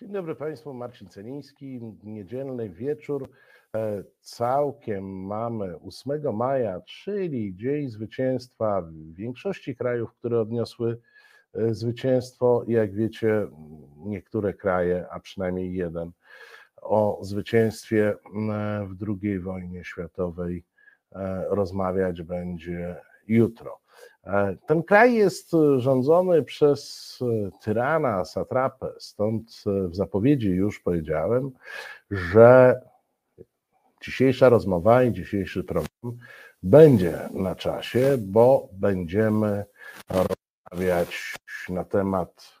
Dzień dobry Państwu, Marcin Celiński. Niedzielny wieczór. E, całkiem mamy 8 maja, czyli Dzień Zwycięstwa w większości krajów, które odniosły e, zwycięstwo. Jak wiecie, niektóre kraje, a przynajmniej jeden, o zwycięstwie w II wojnie światowej e, rozmawiać będzie jutro. E, ten kraj jest e, rządzony przez e, tyrana, satrapę, stąd w zapowiedzi już powiedziałem, że dzisiejsza rozmowa i dzisiejszy program będzie na czasie, bo będziemy rozmawiać na temat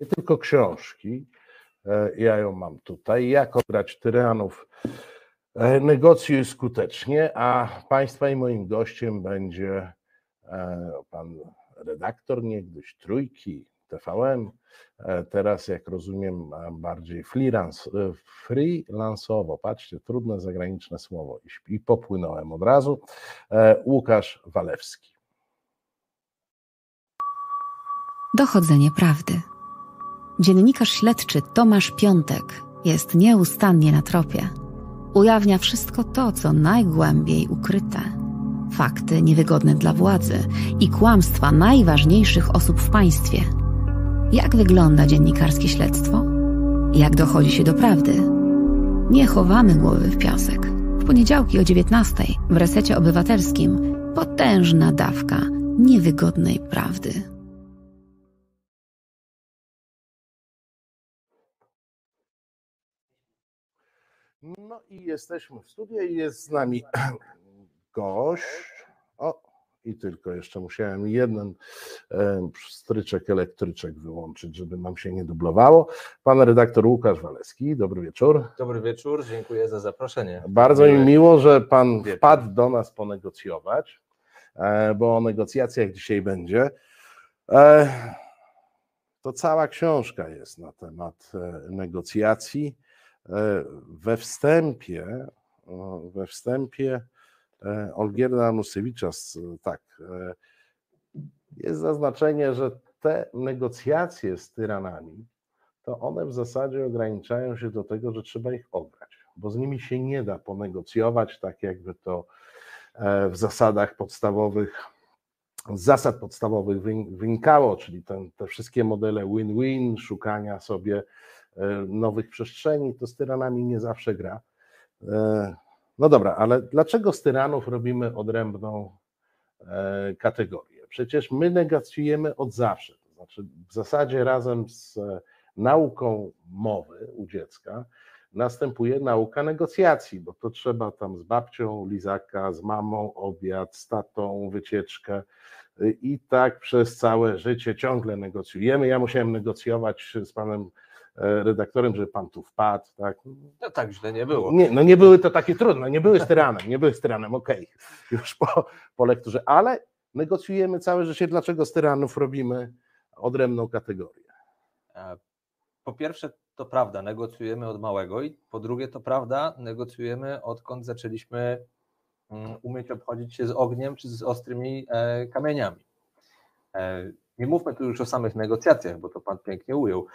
nie tylko książki, ja ją mam tutaj, jak ograć tyranów negocjuj skutecznie, a Państwa i moim gościem będzie E, pan redaktor niegdyś Trójki, TVN, e, teraz jak rozumiem bardziej freelance, patrzcie, trudne zagraniczne słowo i popłynąłem od razu, e, Łukasz Walewski. Dochodzenie prawdy. Dziennikarz śledczy Tomasz Piątek jest nieustannie na tropie. Ujawnia wszystko to, co najgłębiej ukryte fakty niewygodne dla władzy i kłamstwa najważniejszych osób w państwie. Jak wygląda dziennikarskie śledztwo? Jak dochodzi się do prawdy? Nie chowamy głowy w piasek. W poniedziałki o 19 w resecie obywatelskim potężna dawka niewygodnej prawdy. No i jesteśmy w studiu i jest z nami gość. O, i tylko jeszcze musiałem jeden e, stryczek elektryczek wyłączyć, żeby nam się nie dublowało. Pan redaktor Łukasz Walewski, dobry wieczór. Dobry wieczór, dziękuję za zaproszenie. Bardzo mi miło, że pan wieczór. wpadł do nas ponegocjować, e, bo o negocjacjach dzisiaj będzie. E, to cała książka jest na temat negocjacji. We wstępie, we wstępie E, Olgierda Nusewicza, tak, e, jest zaznaczenie, że te negocjacje z tyranami, to one w zasadzie ograniczają się do tego, że trzeba ich ograć, bo z nimi się nie da ponegocjować, tak jakby to e, w zasadach podstawowych, zasad podstawowych wynikało, czyli ten, te wszystkie modele win-win, szukania sobie nowych przestrzeni, to z tyranami nie zawsze gra. No dobra, ale dlaczego z tyranów robimy odrębną e, kategorię? Przecież my negocjujemy od zawsze, to znaczy w zasadzie razem z e, nauką mowy u dziecka następuje nauka negocjacji, bo to trzeba tam z babcią lizaka, z mamą obiad, z tatą wycieczkę i tak przez całe życie ciągle negocjujemy. Ja musiałem negocjować z panem E, redaktorem, że pan tu wpadł, tak? No tak źle nie było. Nie, no nie były to takie trudne, nie były z tyranem, nie były z tyranem, okej, okay. już po, po lekturze, ale negocjujemy całe życie, dlaczego z tyranów robimy odrębną kategorię? E, po pierwsze, to prawda, negocjujemy od małego i po drugie, to prawda, negocjujemy odkąd zaczęliśmy mm, umieć obchodzić się z ogniem czy z ostrymi e, kamieniami. Nie mówmy tu już o samych negocjacjach, bo to pan pięknie ujął.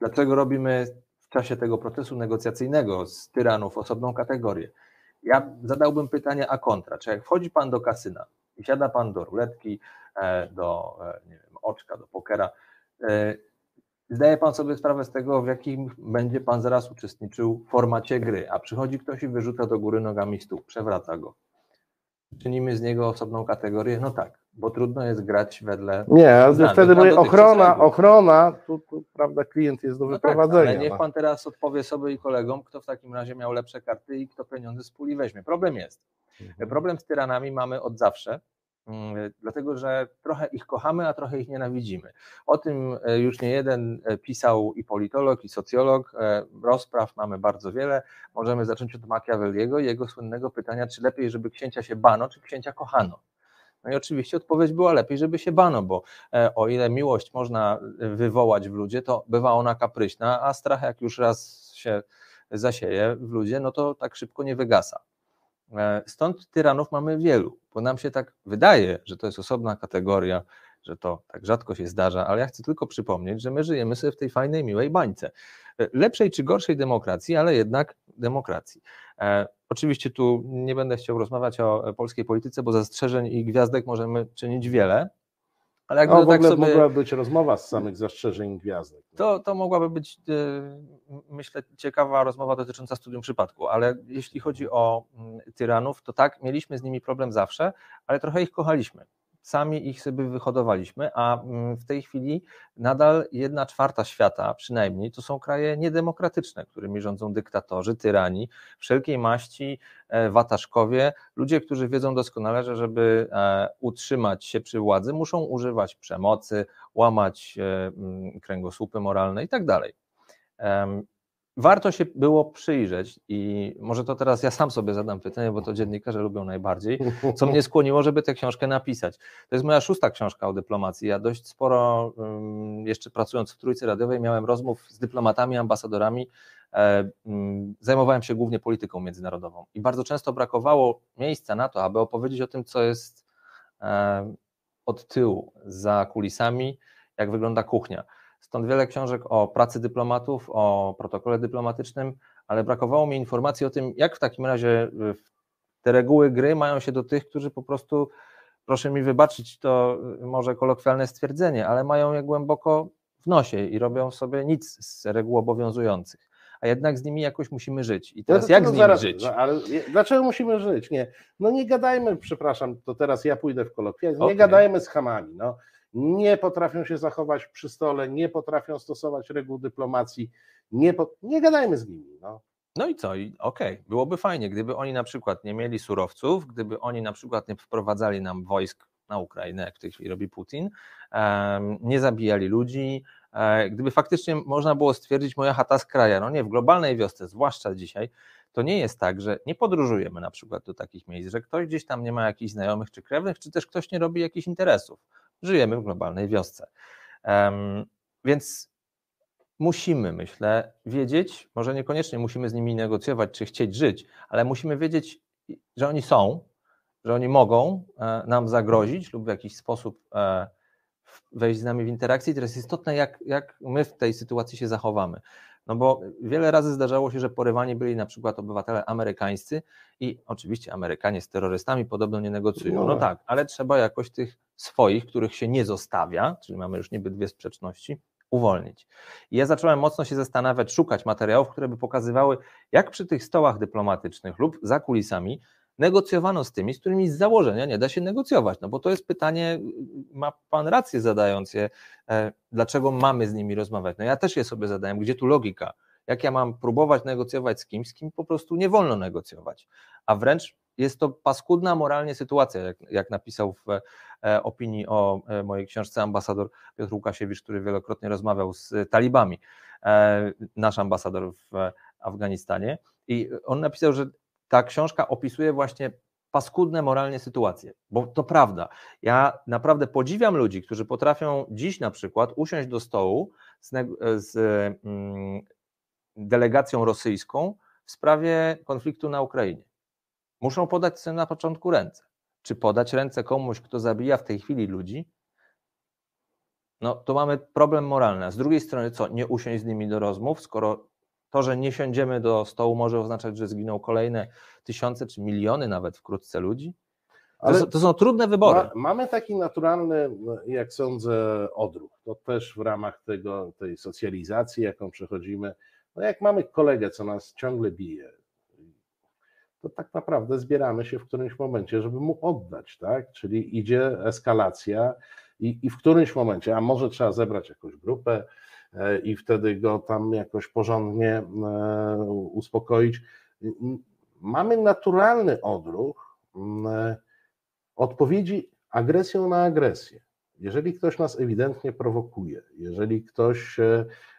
Dlaczego robimy w czasie tego procesu negocjacyjnego z tyranów osobną kategorię? Ja zadałbym pytanie a kontra. Czy jak wchodzi pan do kasyna i siada pan do ruletki, e, do e, nie wiem, oczka, do pokera, e, zdaje pan sobie sprawę z tego, w jakim będzie pan zaraz uczestniczył w formacie gry, a przychodzi ktoś i wyrzuca do góry nogami stół, przewraca go. Czynimy z niego osobną kategorię? No tak, bo trudno jest grać wedle. Nie, wtedy mówię, ochrona, ochrona, tu, tu, prawda, klient jest do no wyprowadzenia. Tak, ale niech no. pan teraz odpowie sobie i kolegom, kto w takim razie miał lepsze karty i kto pieniądze z puli weźmie. Problem jest. Mhm. Problem z tyranami mamy od zawsze. Mm, dlatego, że trochę ich kochamy, a trochę ich nienawidzimy. O tym e, już nie jeden e, pisał i politolog, i socjolog. E, rozpraw mamy bardzo wiele. Możemy zacząć od Machiavelliego i jego słynnego pytania, czy lepiej, żeby księcia się bano, czy księcia kochano. No i oczywiście odpowiedź była lepiej, żeby się bano, bo o ile miłość można wywołać w ludzie, to bywa ona kapryśna, a strach jak już raz się zasieje w ludzie, no to tak szybko nie wygasa. Stąd tyranów mamy wielu, bo nam się tak wydaje, że to jest osobna kategoria że to tak rzadko się zdarza, ale ja chcę tylko przypomnieć, że my żyjemy sobie w tej fajnej, miłej bańce. Lepszej czy gorszej demokracji, ale jednak demokracji. E, oczywiście tu nie będę chciał rozmawiać o polskiej polityce, bo zastrzeżeń i gwiazdek możemy czynić wiele, ale jak no, w tak ogóle sobie, mogła być rozmowa z samych zastrzeżeń i gwiazdek. To, to mogłaby być, e, myślę, ciekawa rozmowa dotycząca studium przypadku, ale jeśli chodzi o mm, tyranów, to tak, mieliśmy z nimi problem zawsze, ale trochę ich kochaliśmy sami ich sobie wyhodowaliśmy, a mm, w tej chwili nadal jedna czwarta świata przynajmniej to są kraje niedemokratyczne, którymi rządzą dyktatorzy, tyrani, wszelkiej maści, e, wataszkowie, ludzie, którzy wiedzą doskonale, że żeby e, utrzymać się przy władzy, muszą używać przemocy, łamać e, mm, kręgosłupy moralne i tak dalej warto się było przyjrzeć i może to teraz ja sam sobie zadam pytanie, bo to dziennikarze lubią najbardziej, co mnie skłoniło, żeby tę książkę napisać. To jest moja szósta książka o dyplomacji. Ja dość sporo, jeszcze pracując w Trójcy Radiowej, miałem rozmów z dyplomatami, ambasadorami, e, zajmowałem się głównie polityką międzynarodową i bardzo często brakowało miejsca na to, aby opowiedzieć o tym, co jest e, od tyłu, za kulisami, jak wygląda kuchnia. Stąd wiele książek o pracy dyplomatów, o protokole dyplomatycznym, ale brakowało mi informacji o tym, jak w takim razie y, te reguły gry mają się do tych, którzy po prostu, proszę mi wybaczyć, to y, może kolokwialne stwierdzenie, ale mają je głęboko w nosie i robią sobie nic z reguł obowiązujących. A jednak z nimi jakoś musimy żyć. I teraz no jak z nimi zaraz, żyć? Ale dlaczego musimy żyć? Nie, no nie gadajmy, przepraszam, to teraz ja pójdę w kolokwializm, okay. nie gadajmy z hamami. No nie potrafią się zachować przy stole, nie potrafią stosować reguł dyplomacji, nie, po, nie gadajmy z nimi. No. No i co? Okej, okay. byłoby fajnie, gdyby oni na przykład nie mieli surowców, gdyby oni na przykład nie wprowadzali nam wojsk na Ukrainę, jak w tej chwili robi Putin, nie zabijali ludzi, e, gdyby faktycznie można było stwierdzić moja chata z kraja, no nie, w globalnej wiosce, zwłaszcza dzisiaj, to nie jest tak, że nie podróżujemy na przykład do takich miejsc, że ktoś gdzieś tam nie ma jakichś znajomych czy krewnych, czy też ktoś nie robi jakichś interesów żyjemy w globalnej wiosce. Um, więc musimy, myślę, wiedzieć, może niekoniecznie musimy z nimi negocjować czy chcieć żyć, ale musimy wiedzieć, że oni są, że oni mogą e, nam zagrozić lub w jakiś sposób e, wejść z nami w interakcję. I teraz istotne, jak, jak my w tej sytuacji się zachowamy. No bo wiele razy zdarzało się, że porywani byli na przykład obywatele amerykańscy i oczywiście Amerykanie z terrorystami podobno nie negocjują. No, no tak, ale trzeba jakoś tych swoich, których się nie zostawia, czyli mamy już niby dwie sprzeczności, uwolnić. I ja zacząłem mocno się zastanawiać, szukać materiałów, które by pokazywały, jak przy tych stołach dyplomatycznych lub za kulisami negocjowano z tymi, z którymi z założenia nie da się negocjować. No bo to jest pytanie, ma Pan rację zadając je, e, dlaczego mamy z nimi rozmawiać. No ja też je sobie zadałem, gdzie tu logika? Jak ja mam próbować negocjować z kimś, z kim po prostu nie wolno negocjować? A wręcz jest to paskudna moralnie sytuacja, jak, jak napisał w e, opinii o e, mojej książce ambasador Piotr Łukasiewicz, który wielokrotnie rozmawiał z talibami, nasz ambasador w Afganistanie. I on napisał, że ta książka opisuje właśnie paskudne moralnie sytuacje, bo to prawda. Ja naprawdę podziwiam ludzi, którzy potrafią dziś na przykład usiąść do stołu z, z mm, delegacją rosyjską w sprawie konfliktu na Ukrainie. Muszą podać sobie na początku ręce. Czy podać ręce komuś, kto zabija w tej chwili ludzi? No to mamy problem moralny. A z drugiej strony, co, nie usiąść z nimi do rozmów, skoro to, że nie siądziemy do stołu, może oznaczać, że zginą kolejne tysiące czy miliony nawet wkrótce ludzi. To, to są trudne wybory. Ma, mamy taki naturalny, jak sądzę, odruch. To też w ramach tego, tej socjalizacji, jaką przechodzimy. No jak mamy kolegę, co nas ciągle bije, to tak naprawdę zbieramy się w którymś momencie, żeby mu oddać, tak? Czyli idzie eskalacja i, i w którymś momencie, a może trzeba zebrać jakąś grupę, i wtedy go tam jakoś porządnie e, uspokoić. Mamy naturalny odruch e, odpowiedzi agresją na agresję. Jeżeli ktoś nas ewidentnie prowokuje, jeżeli ktoś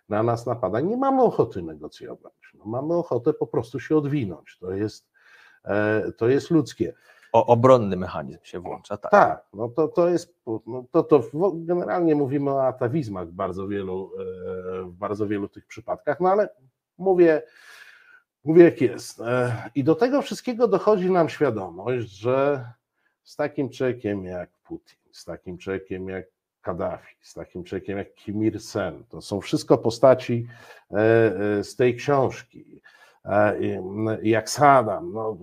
na nas napada, nie mamy ochoty negocjować. No, mamy ochotę po prostu się odwinąć. To jest, to jest ludzkie. O, obronny mechanizm się włącza, tak. Tak, no to, to jest, no to, to generalnie mówimy o atawizmach w bardzo wielu, e, w bardzo wielu tych przypadkach, no ale mówię, mówię jak jest. E, I do tego wszystkiego dochodzi nam świadomość, że z takim człowiekiem jak Putin, z takim człowiekiem jak Kaddafi, z takim człowiekiem jak Kim Il-sen. To są wszystko postaci z tej książki. Jak Saddam, no,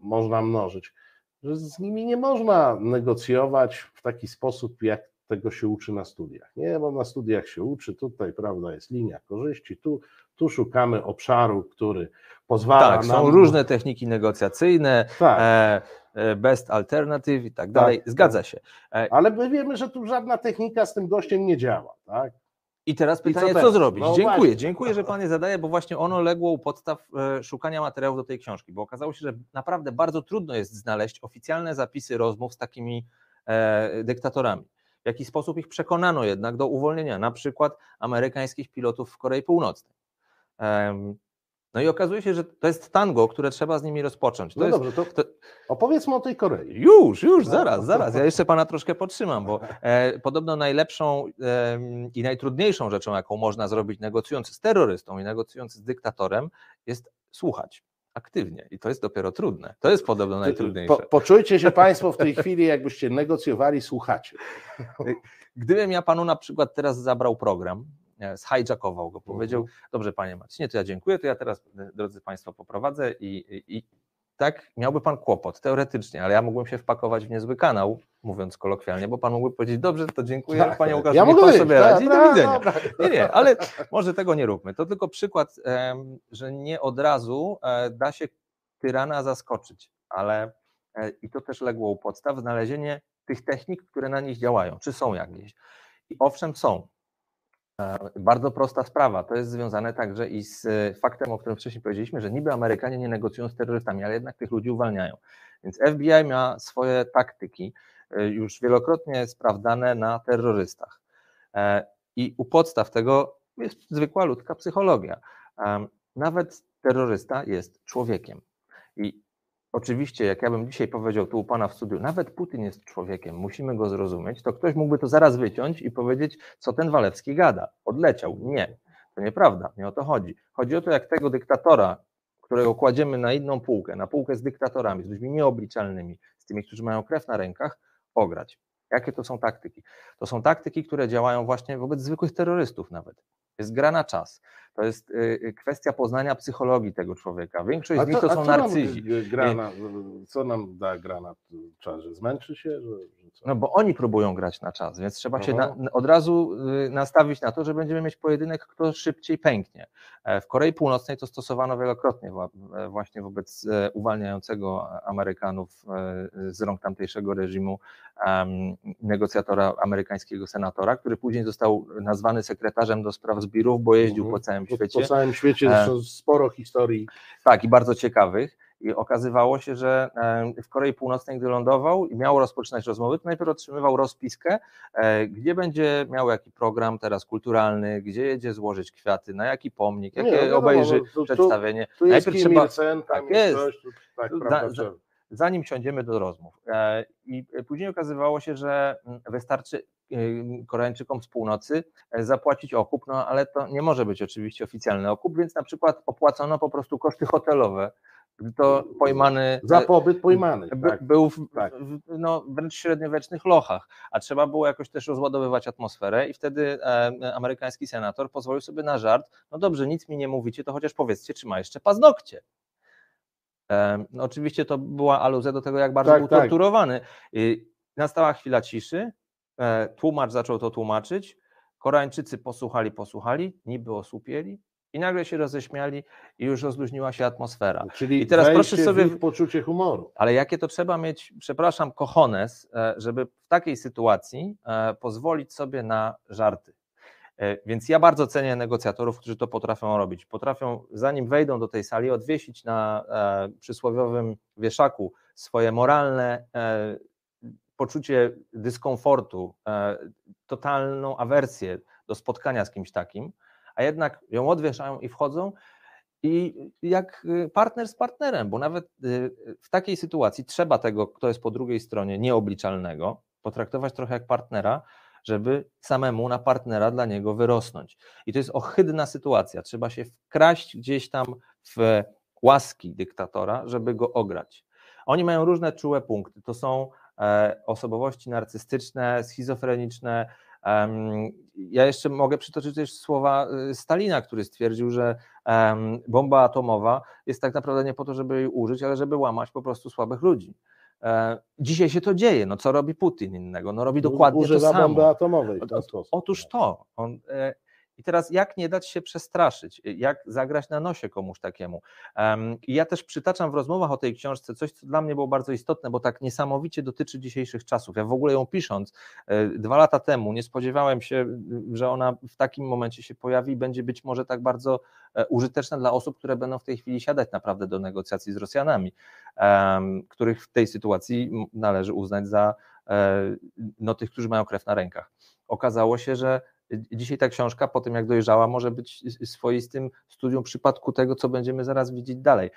można mnożyć, że z nimi nie można negocjować w taki sposób, jak tego się uczy na studiach. Nie, bo na studiach się uczy, tutaj prawda jest linia korzyści, tu, tu szukamy obszaru, który pozwala tak, nam... są różne techniki negocjacyjne, tak. e, e best alternative i tak dalej, tak, zgadza tak. się. E, Ale my wiemy, że tu żadna technika z tym gościem nie działa, tak? I teraz pytanie, I co, co, zrobić? No dziękuję, właśnie. dziękuję, że Pan je zadaje, bo właśnie ono legło u podstaw e, szukania materiałów do tej książki, bo okazało się, że naprawdę bardzo trudno jest znaleźć oficjalne zapisy rozmów z takimi e, dyktatorami. W jaki sposób ich przekonano jednak do uwolnienia na przykład amerykańskich pilotów w Korei Północnej. No i okazuje się, że to jest tango, które trzeba z nimi rozpocząć. To no jest, dobrze, to, to, opowiedzmy o tej Korei. Już, już, no. zaraz, zaraz. Ja jeszcze pana troszkę podtrzymam, bo e, podobno najlepszą e, i najtrudniejszą rzeczą, jaką można zrobić negocjując z terrorystą i negocjując z dyktatorem, jest słuchać aktywnie. I to jest dopiero trudne. To jest podobno najtrudniejsze. Po, poczujcie się Państwo w tej chwili, jakbyście negocjowali, słuchacie. Gdybym ja panu na przykład teraz zabrał program, E, zhijackował go, powiedział, mhm. dobrze panie Marcinie, to ja dziękuję, to ja teraz, e, drodzy państwo, poprowadzę i, i, tak miałby pan kłopot, teoretycznie, ale ja mógłbym się wpakować w niezły kanał, mówiąc kolokwialnie, bo pan mógłby powiedzieć, dobrze, to dziękuję, tak, panie Łukaszu, ja mogę sobie tak, radzi, do widzenia. Nie, nie, ale może tego nie róbmy. To tylko przykład, że nie od razu e, da się tyrana zaskoczyć, ale i to też legło u podstaw, znalezienie tych technik, które na nich działają, czy są jakieś. I owszem są, E, bardzo prosta sprawa. To jest związane także i z e, faktem, o którym wcześniej powiedzieliśmy, że niby Amerykanie nie negocjują z terrorystami, ale jednak tych ludzi uwalniają. Więc FBI ma swoje taktyki, e, już wielokrotnie sprawdzane na terrorystach. I u podstaw tego jest zwykła ludzka psychologia. Nawet terrorysta jest człowiekiem. I Oczywiście, jak ja bym dzisiaj powiedział tu u Pana w studiu, nawet Putin jest człowiekiem, musimy go zrozumieć, to ktoś mógłby to zaraz wyciąć i powiedzieć, co ten Walewski gada. Odleciał. Nie, to nieprawda, nie o to chodzi. Chodzi o to, jak tego dyktatora, którego kładziemy na inną półkę, na półkę z dyktatorami, z ludźmi nieobliczalnymi, z tymi, którzy mają krew na rękach, ograć. Jakie to są taktyki? To są taktyki, które działają właśnie wobec zwykłych terrorystów nawet. Jest gra na czas. To jest y, y, kwestia poznania psychologii tego człowieka. Większość to, z nich to są narcyzi. Gra co nam da gra na czas? Zmęczy się? Że, że no bo oni próbują grać na czas, więc trzeba Aha. się na, od razu y, nastawić na to, że będziemy mieć pojedynek, kto szybciej pęknie. E, w Korei Północnej to stosowano wielokrotnie e, właśnie wobec e, uwalniającego Amerykanów z rąk tamtejszego reżimu negocjatora amerykańskiego senatora, który później został nazwany sekretarzem do spraw zbirów, bo jeździł mhm. po całym świecie. Po całym świecie zresztą sporo historii. Tak, i bardzo ciekawych. I okazywało się, że w Korei Północnej, gdy lądował i miał rozpoczynać rozmowy, to najpierw otrzymywał rozpiskę, e, gdzie będzie miał jaki program teraz kulturalny, gdzie jedzie złożyć kwiaty, na jaki pomnik, jakie Nie, no, obejrzy no, przedstawienie. Tu, tu najpierw trzeba. Sen, tak jest. Coś, tu, tak, za, zanim siądziemy do rozmów. E, I później okazywało się, że mm, wystarczy y, Koreańczykom z północy e, zapłacić okup, no ale to nie może być oczywiście oficjalny okup, więc na przykład opłacono po prostu koszty hotelowe to pojmany. Za pobyt pojmany. tak. Był w, tak. w, no, wręcz średniowiecznych lochach, a trzeba było jakoś też rozładowywać atmosferę, i wtedy e, amerykański senator pozwolił sobie na żart. No dobrze, nic mi nie mówicie, to chociaż powiedzcie, czy ma jeszcze paznokcie. No, oczywiście to była aluzja do tego, jak bardzo tak, był tak. torturowany. Nastała chwila ciszy. E, tłumacz zaczął to tłumaczyć. Koreańczycy posłuchali, posłuchali, niby osłupieli, i nagle się roześmiali i już rozluźniła się atmosfera. Czyli I teraz proszę sobie w poczucie humoru. Ale jakie to trzeba mieć, przepraszam, kochones, e, żeby w takiej sytuacji e, pozwolić sobie na żarty. E, więc ja bardzo cenię negocjatorów, którzy to potrafią robić. Potrafią, zanim wejdą do tej sali, odwiesić na przysłowiowym wieszaku swoje moralne poczucie dyskomfortu, totalną awersję do spotkania z kimś takim, a jednak ją odwieszają i wchodzą. I jak y, partner z partnerem, bo nawet y, w takiej sytuacji trzeba tego, kto jest po drugiej stronie, nieobliczalnego, potraktować trochę jak partnera, żeby samemu na partnera dla niego wyrosnąć. I to jest ohydna sytuacja. Trzeba się wkraść gdzieś tam w łaski dyktatora, żeby go ograć. Oni mają różne czułe punkty. To są e, osobowości narcystyczne, schizofreniczne, Ja jeszcze mogę przytoczyć też słowa y, Stalina, który stwierdził, że bomba atomowa jest tak naprawdę nie po to, żeby jej użyć, ale żeby łamać po prostu słabych ludzi. E, dzisiaj się to dzieje. No co robi Putin innego? No robi dokładnie Używa to samo. bomby atomowej w ten sposób. Otóż to. On, e, i teraz jak nie dać się przestraszyć, jak zagrać na nosie komuś takiemu. I ja też przytaczam w rozmowach o tej książce coś, co dla mnie było bardzo istotne, bo tak niesamowicie dotyczy dzisiejszych czasów. Ja w ogóle ją pisząc e, dwa lata temu nie spodziewałem się, że ona w takim momencie się pojawi i będzie być może tak bardzo e, użyteczna dla osób, które będą w tej chwili siadać naprawdę do negocjacji z Rosjanami, których w tej sytuacji należy uznać za e, no, tych, którzy mają krew na rękach. Okazało się, że Dzisiaj ta książka, po tym jak dojrzała, może być swoistym studium przypadku tego, co będziemy zaraz widzieć dalej.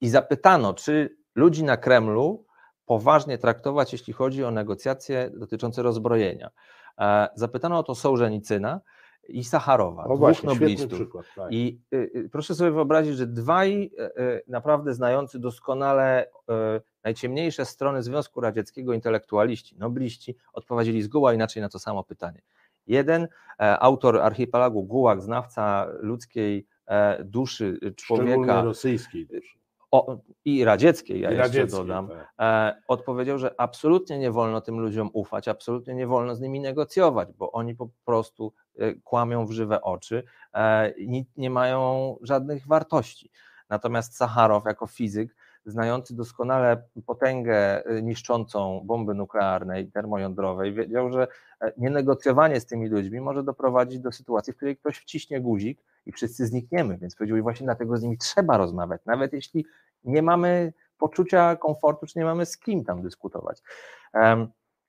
I zapytano, czy ludzi na Kremlu poważnie traktować, jeśli chodzi o negocjacje dotyczące rozbrojenia. E, zapytano o to Sołżenicyna i Sacharowa, o dwóch właśnie, noblistów. Przykład, tak. I y, y, proszę sobie wyobrazić, że dwaj y, y naprawdę znający doskonale y, najciemniejsze strony Związku Radzieckiego intelektualiści, nobliści odpowiedzieli zgoła inaczej na to samo pytanie. Jeden, e, autor archipelagu Gułak, znawca ludzkiej e, duszy człowieka. Szczególnie rosyjskiej duszy. O, i radzieckiej, ja I jeszcze radzieckiej, dodam, tak. e, odpowiedział, że absolutnie nie wolno tym ludziom ufać, absolutnie nie wolno z nimi negocjować, bo oni po prostu e, kłamią w żywe oczy, e, nie mają żadnych wartości. Natomiast Sacharow jako fizyk znający doskonale potęgę y, niszczącą bomby nuklearnej, termojądrowej, wiedział, że e, nienegocjowanie z tymi ludźmi może doprowadzić do sytuacji, w której ktoś wciśnie guzik i wszyscy znikniemy. Więc powiedział, właśnie dlatego z nimi trzeba rozmawiać, nawet jeśli nie mamy poczucia komfortu, czy nie mamy z kim tam dyskutować.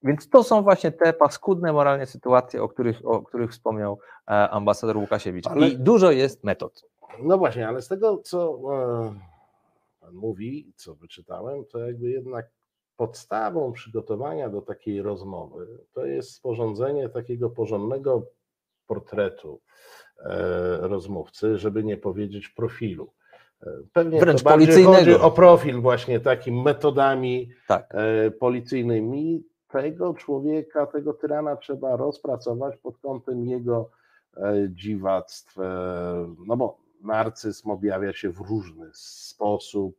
Więc to są właśnie te paskudne moralnie sytuacje, o których, o których wspomniał e, ambasador Łukasiewicz. Ale... I dużo jest metod. No właśnie, ale z tego, co e, Pan mówi, co wyczytałem, to jakby jednak podstawą przygotowania do takiej rozmowy to jest sporządzenie takiego porządnego portretu e, rozmówcy, żeby nie powiedzieć profilu. E, pewnie Wręcz to chodzi o profil właśnie takim metodami tak. E, policyjnymi. Tego człowieka, tego tyrana trzeba rozpracować pod kątem jego dziwactw, no bo narcyzm objawia się w różny sposób,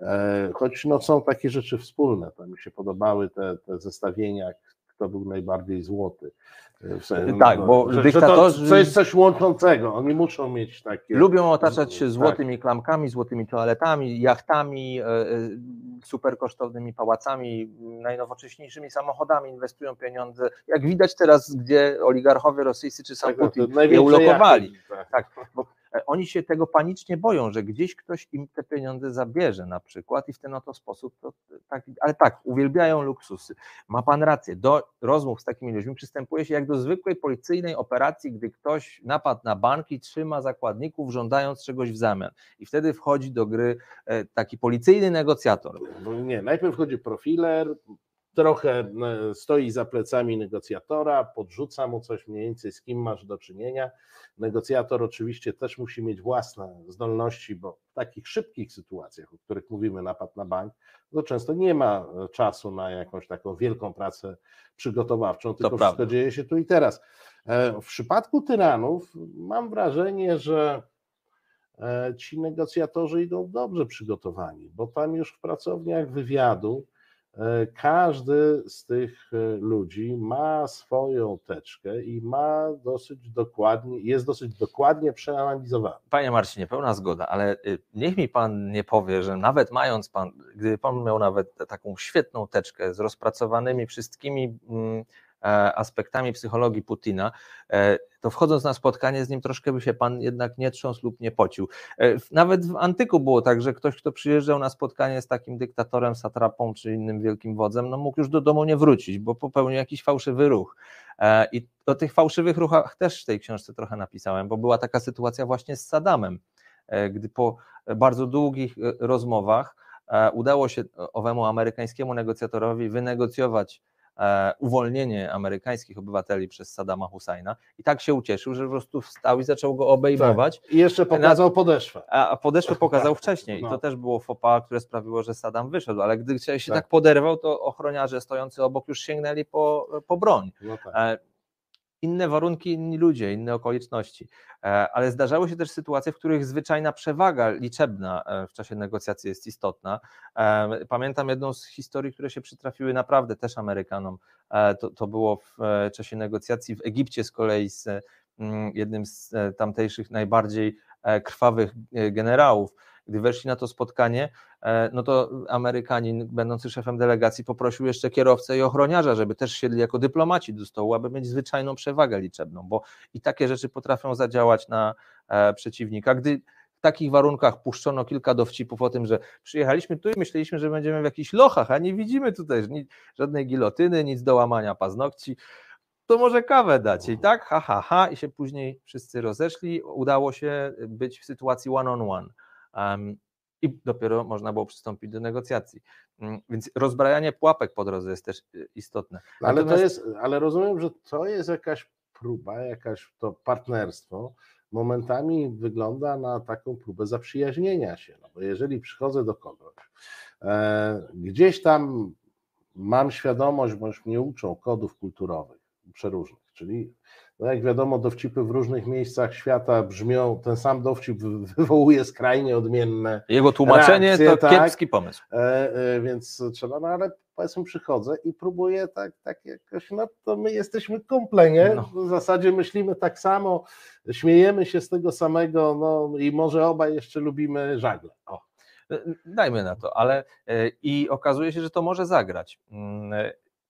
e, choć no, są takie rzeczy wspólne. To mi się podobały te, te zestawienia, kto był najbardziej złoty. E, sensie, tak, no, bo że, dyktatorzy... Że to, jest coś łączącego, oni muszą mieć takie... Lubią otaczać się tak. złotymi tak. klamkami, złotymi toaletami, jachtami, e, super kosztownymi pałacami, najnowocześniejszymi samochodami, inwestują pieniądze. Jak widać teraz, gdzie oligarchowie rosyjscy czy sam tak, Putin je ulokowali. Jachty, tak. tak, bo oni się tego panicznie boją, że gdzieś ktoś im te pieniądze zabierze na przykład i w ten oto sposób, to, tak, ale tak, uwielbiają luksusy. Ma pan rację, do rozmów z takimi ludźmi przystępuje się jak do zwykłej policyjnej operacji, gdy ktoś napadł na bank i trzyma zakładników, żądając czegoś w zamian. I wtedy wchodzi do gry e, taki policyjny negocjator. No nie, najpierw wchodzi profiler, trochę e, stoi za plecami negocjatora, podrzuca mu coś mniej więcej, z kim masz do czynienia. Negocjator oczywiście też musi mieć własne zdolności, bo w takich szybkich sytuacjach, o których mówimy, napad na bank, to często nie ma czasu na jakąś taką wielką pracę przygotowawczą, tylko to wszystko prawda. dzieje się tu i teraz. E, w przypadku tyranów mam wrażenie, że e, ci negocjatorzy idą dobrze przygotowani, bo tam już w pracowniach wywiadu E, każdy z tych e, ludzi ma swoją teczkę i ma dosyć dokładnie, jest dosyć dokładnie przeanalizowany. Panie Marcinie, pełna zgoda, ale y, niech mi pan nie powie, że nawet mając pan, gdyby pan miał nawet taką świetną teczkę z rozpracowanymi wszystkimi mm, E, aspektami psychologii Putina, e, to wchodząc na spotkanie z nim troszkę by się pan jednak nie trząsł lub nie pocił. E, nawet w antyku było tak, że ktoś, kto przyjeżdżał na spotkanie z takim dyktatorem, satrapą czy innym wielkim wodzem, no mógł już do domu nie wrócić, bo popełnił jakiś fałszywy ruch. I o tych fałszywych ruchach też w tej książce trochę napisałem, bo była taka sytuacja właśnie z Saddamem, gdy po bardzo długich rozmowach udało się owemu amerykańskiemu negocjatorowi wynegocjować e, uwolnienie amerykańskich obywateli przez Saddama Husajna i tak się ucieszył, że po prostu wstał i zaczął go obejmować. Tak. I jeszcze pokazał podeszwę. A podeszwę pokazał wcześniej i No. to też było fopa, które sprawiło, że Saddam wyszedł, ale gdy się Tak. tak poderwał, to ochroniarze stojący obok już sięgnęli po, po broń. No tak. E, Inne warunki, inni ludzie, inne okoliczności, E, ale zdarzały się też sytuacje, w których zwyczajna przewaga liczebna e, w czasie negocjacji jest istotna. E, Pamiętam jedną z historii, które się przytrafiły naprawdę też Amerykanom. To, to było w czasie negocjacji w Egipcie z kolei z mm, jednym z tamtejszych najbardziej krwawych e, generałów. Gdy weszli na to spotkanie, e, no to Amerykanin, będący szefem delegacji, poprosił jeszcze kierowcę i ochroniarza, żeby też siedli jako dyplomaci do stołu, aby mieć zwyczajną przewagę liczebną, bo i takie rzeczy potrafią zadziałać na e, przeciwnika. Gdy w takich warunkach puszczono kilka dowcipów o tym, że przyjechaliśmy tu i myśleliśmy, że będziemy w jakichś lochach, a nie widzimy tutaj żadnej gilotyny, nic do łamania paznokci, to może kawę dacie. I tak, ha, ha, ha, i się później wszyscy rozeszli. Udało się być w sytuacji one on one. Um, I dopiero można było przystąpić do negocjacji. Mm, Więc rozbrajanie pułapek po drodze jest też y, istotne. Ale to jest, ale rozumiem, że to jest jakaś próba, jakaś to partnerstwo. Momentami wygląda na taką próbę zaprzyjaźnienia się. No bo jeżeli przychodzę do kogoś, e, gdzieś tam mam świadomość, już mnie uczą kodów kulturowych przeróżnych, czyli no jak wiadomo, dowcipy w różnych miejscach świata brzmią, ten sam dowcip wy- wywołuje skrajnie odmienne Jego tłumaczenie Reakcje, to tak. kiepski pomysł. E, e, więc trzeba, no ale powiedzmy przychodzę i próbuję tak, tak jakoś, no to my jesteśmy komplenie, No. w zasadzie myślimy tak samo, śmiejemy się z tego samego, no i może obaj jeszcze lubimy żagle. O. Dajmy na to, ale e, i okazuje się, że to może zagrać.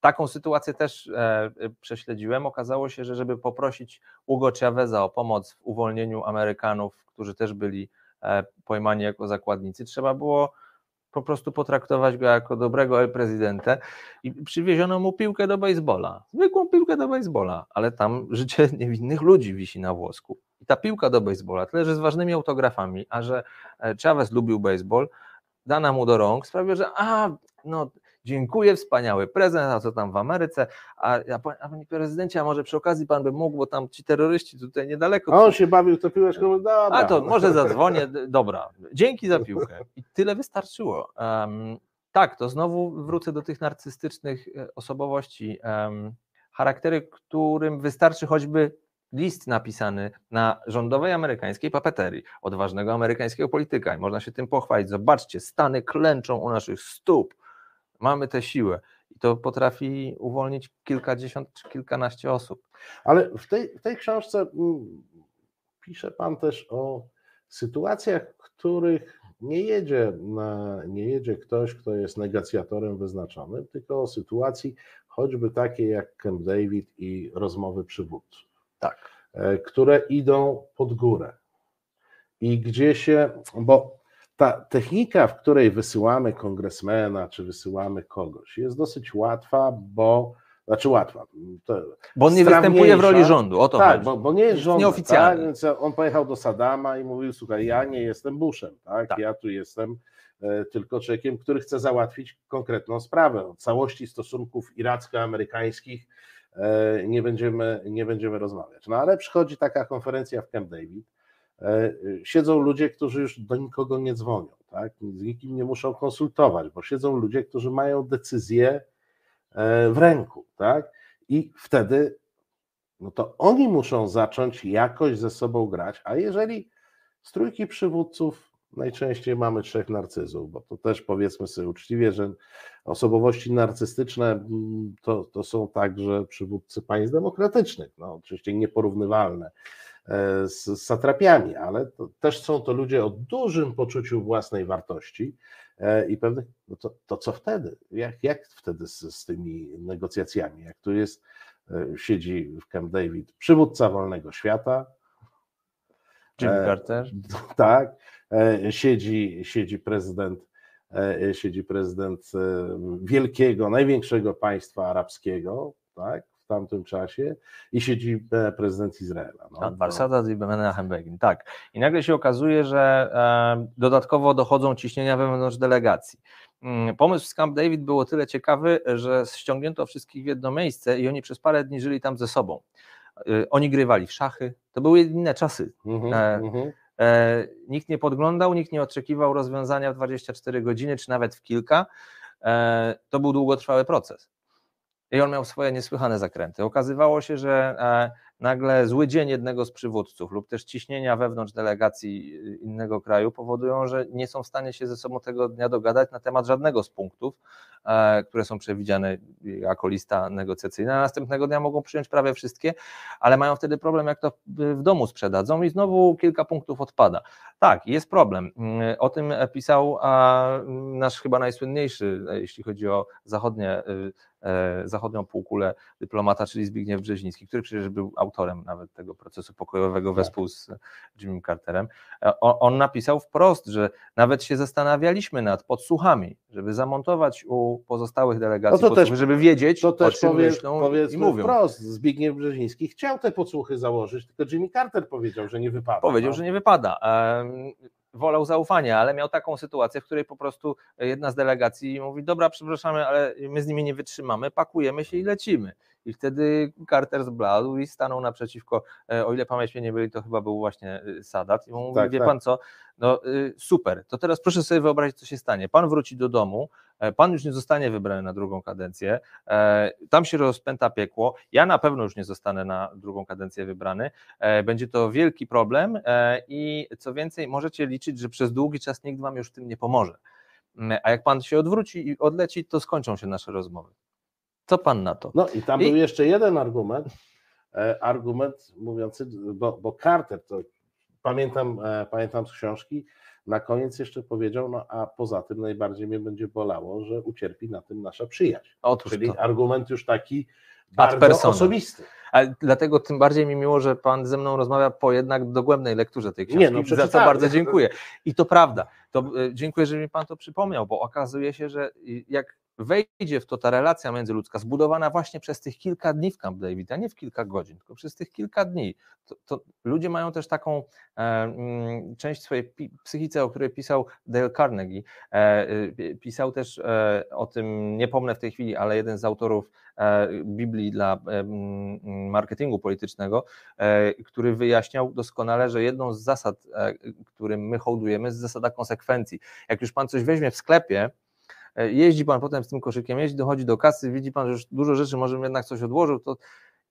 Taką sytuację też e, e, prześledziłem. Okazało się, że żeby poprosić Hugo Chaveza o pomoc w uwolnieniu Amerykanów, którzy też byli e, pojmani jako zakładnicy, trzeba było po prostu potraktować go jako dobrego el prezydenta i przywieziono mu piłkę do baseballa, zwykłą piłkę do baseballa, ale tam życie niewinnych ludzi wisi na włosku. I ta piłka do baseballa, tyle że z ważnymi autografami, a że e, Chavez lubił baseball, dana mu do rąk sprawia, że a, no dziękuję, wspaniały prezent, a co tam w Ameryce, a, a, pa- a panie prezydencie, a może przy okazji pan by mógł, bo tam ci terroryści tutaj niedaleko. A on się bawił tą piłeczką, dobra. A to może zadzwonię, dobra, dzięki za piłkę. I tyle wystarczyło. Em, tak, to znowu wrócę do tych narcystycznych e, osobowości, em, charaktery, którym wystarczy choćby list napisany na rządowej amerykańskiej papeterii od ważnego amerykańskiego polityka i można się tym pochwalić. Zobaczcie, Stany klęczą u naszych stóp, mamy tę siłę. I to potrafi uwolnić kilkadziesiąt czy kilkanaście osób. Ale w tej, w tej książce mm, pisze Pan też o sytuacjach, w których nie jedzie, na, nie jedzie ktoś, kto jest negocjatorem wyznaczonym, tylko o sytuacji choćby takiej jak Camp David i rozmowy przywódców, Tak. e, które idą pod górę. I gdzie się, bo ta technika, w której wysyłamy kongresmena, czy wysyłamy kogoś, jest dosyć łatwa, bo znaczy łatwa. Bo on nie występuje w roli rządu, o to tak, chodzi. bo, bo nie jest Jest rząd. nieoficjalny. Tak? Więc on pojechał do Sadama i mówił: Słuchaj, ja nie jestem Bushem, tak? Tak. Ja tu jestem e, tylko człowiekiem, który chce załatwić konkretną sprawę. O całości stosunków iracko-amerykańskich e, nie będziemy, nie będziemy rozmawiać. No ale przychodzi taka konferencja w Camp David. E, Siedzą ludzie, którzy już do nikogo nie dzwonią, tak? Z nikim nie muszą konsultować, bo siedzą ludzie, którzy mają decyzję e, w ręku, tak? I wtedy no to oni muszą zacząć jakoś ze sobą grać, a jeżeli z trójki przywódców najczęściej mamy trzech narcyzów, bo to też powiedzmy sobie uczciwie, że osobowości narcystyczne mm, to, to są także przywódcy państw demokratycznych, no oczywiście nieporównywalne z, z satrapiami, ale to, też są to ludzie o dużym poczuciu własnej wartości e, i pewnych, no to, to co wtedy? Jak, jak wtedy z, z tymi negocjacjami? Jak tu jest e, siedzi w Camp David przywódca wolnego świata, Jimmy e, Carter. tak, e, siedzi, siedzi prezydent, e, siedzi prezydent e, wielkiego, największego państwa arabskiego, tak, w tamtym czasie i siedzibę prezydencji Izraela. No, Anwar Sadat i Menachem Begin, tak. I nagle się okazuje, że e, dodatkowo dochodzą ciśnienia wewnątrz delegacji. Mm, pomysł z Camp David było tyle ciekawy, że ściągnięto wszystkich w jedno miejsce i oni przez parę dni żyli tam ze sobą. E, oni grywali w szachy, to były inne czasy. Mhm, E, mhm. E, nikt nie podglądał, nikt nie oczekiwał rozwiązania w 24 godziny, czy nawet w kilka. E, to był długotrwały proces. I on miał swoje niesłychane zakręty. Okazywało się, że e, nagle zły dzień jednego z przywódców lub też ciśnienia wewnątrz delegacji y, innego kraju powodują, że nie są w stanie się ze sobą tego dnia dogadać na temat żadnego z punktów, e, które są przewidziane jako lista negocjacyjna. Następnego dnia mogą przyjąć prawie wszystkie, ale mają wtedy problem, jak to w domu sprzedadzą i znowu kilka punktów odpada. Tak, jest problem. Mm, O tym pisał nasz chyba najsłynniejszy, e, jeśli chodzi o zachodnie, y, zachodnią półkulę dyplomata, czyli Zbigniew Brzeziński, który przecież był autorem nawet tego procesu pokojowego Tak. wespół z Jimmym Carterem. E, o- On napisał wprost, że nawet się zastanawialiśmy nad podsłuchami, żeby zamontować u pozostałych delegacji, No to też- żeby wiedzieć, To o też czym powie, myślą i powiedzmy mówią. wprost, Zbigniew Brzeziński chciał te podsłuchy założyć, tylko Jimmy Carter powiedział, że nie wypada. Powiedział, no. że nie wypada. Wolał zaufania, ale miał taką sytuację, w której po prostu jedna z delegacji mówi: Dobra, przepraszamy, ale my z nimi nie wytrzymamy, pakujemy się i lecimy. I wtedy Carter zbladł i stanął naprzeciwko, e, o ile pamięć mnie nie byli, to chyba był właśnie y, Sadat. I on mówi: Tak, Wie tak. pan co, no y, super, to teraz proszę sobie wyobrazić, co się stanie. Pan wróci do domu, e, pan już nie zostanie wybrany na drugą kadencję, e, tam się rozpęta piekło. Ja na pewno już nie zostanę na drugą kadencję wybrany. E, Będzie to wielki problem e, i co więcej, możecie liczyć, że przez długi czas nikt wam już w tym nie pomoże. Mm, A jak pan się odwróci i odleci, to skończą się nasze rozmowy. Co pan na to? No i tam I- był jeszcze jeden argument, e, argument mówiący, bo, bo Carter, to pamiętam, e, pamiętam z książki, na koniec jeszcze powiedział, no a poza tym najbardziej mnie będzie bolało, że ucierpi na tym nasza przyjaźń. Otóż Czyli to. argument już taki bardzo osobisty. Ale dlatego tym bardziej mi miło, że pan ze mną rozmawia po jednak dogłębnej lekturze tej książki, Nie, no za co przeczytałem. bardzo dziękuję. I to prawda. To, e, dziękuję, że mi pan to przypomniał, bo okazuje się, że jak wejdzie w to ta relacja międzyludzka, zbudowana właśnie przez tych kilka dni w Camp David, a nie w kilka godzin, tylko przez tych kilka dni, to, to ludzie mają też taką e, mm, część swojej psychice, o której pisał Dale Carnegie. E, y, pisał też e, o tym, nie pomnę w tej chwili, ale jeden z autorów e, Biblii dla e, mm, marketingu politycznego, e, który wyjaśniał doskonale, że jedną z zasad, e, którym my hołdujemy, jest zasada konsekwencji. Jak już pan coś weźmie w sklepie, e, jeździ pan potem z tym koszykiem, jeździ, dochodzi do kasy, widzi pan, że już dużo rzeczy, może jednak coś odłożył, to,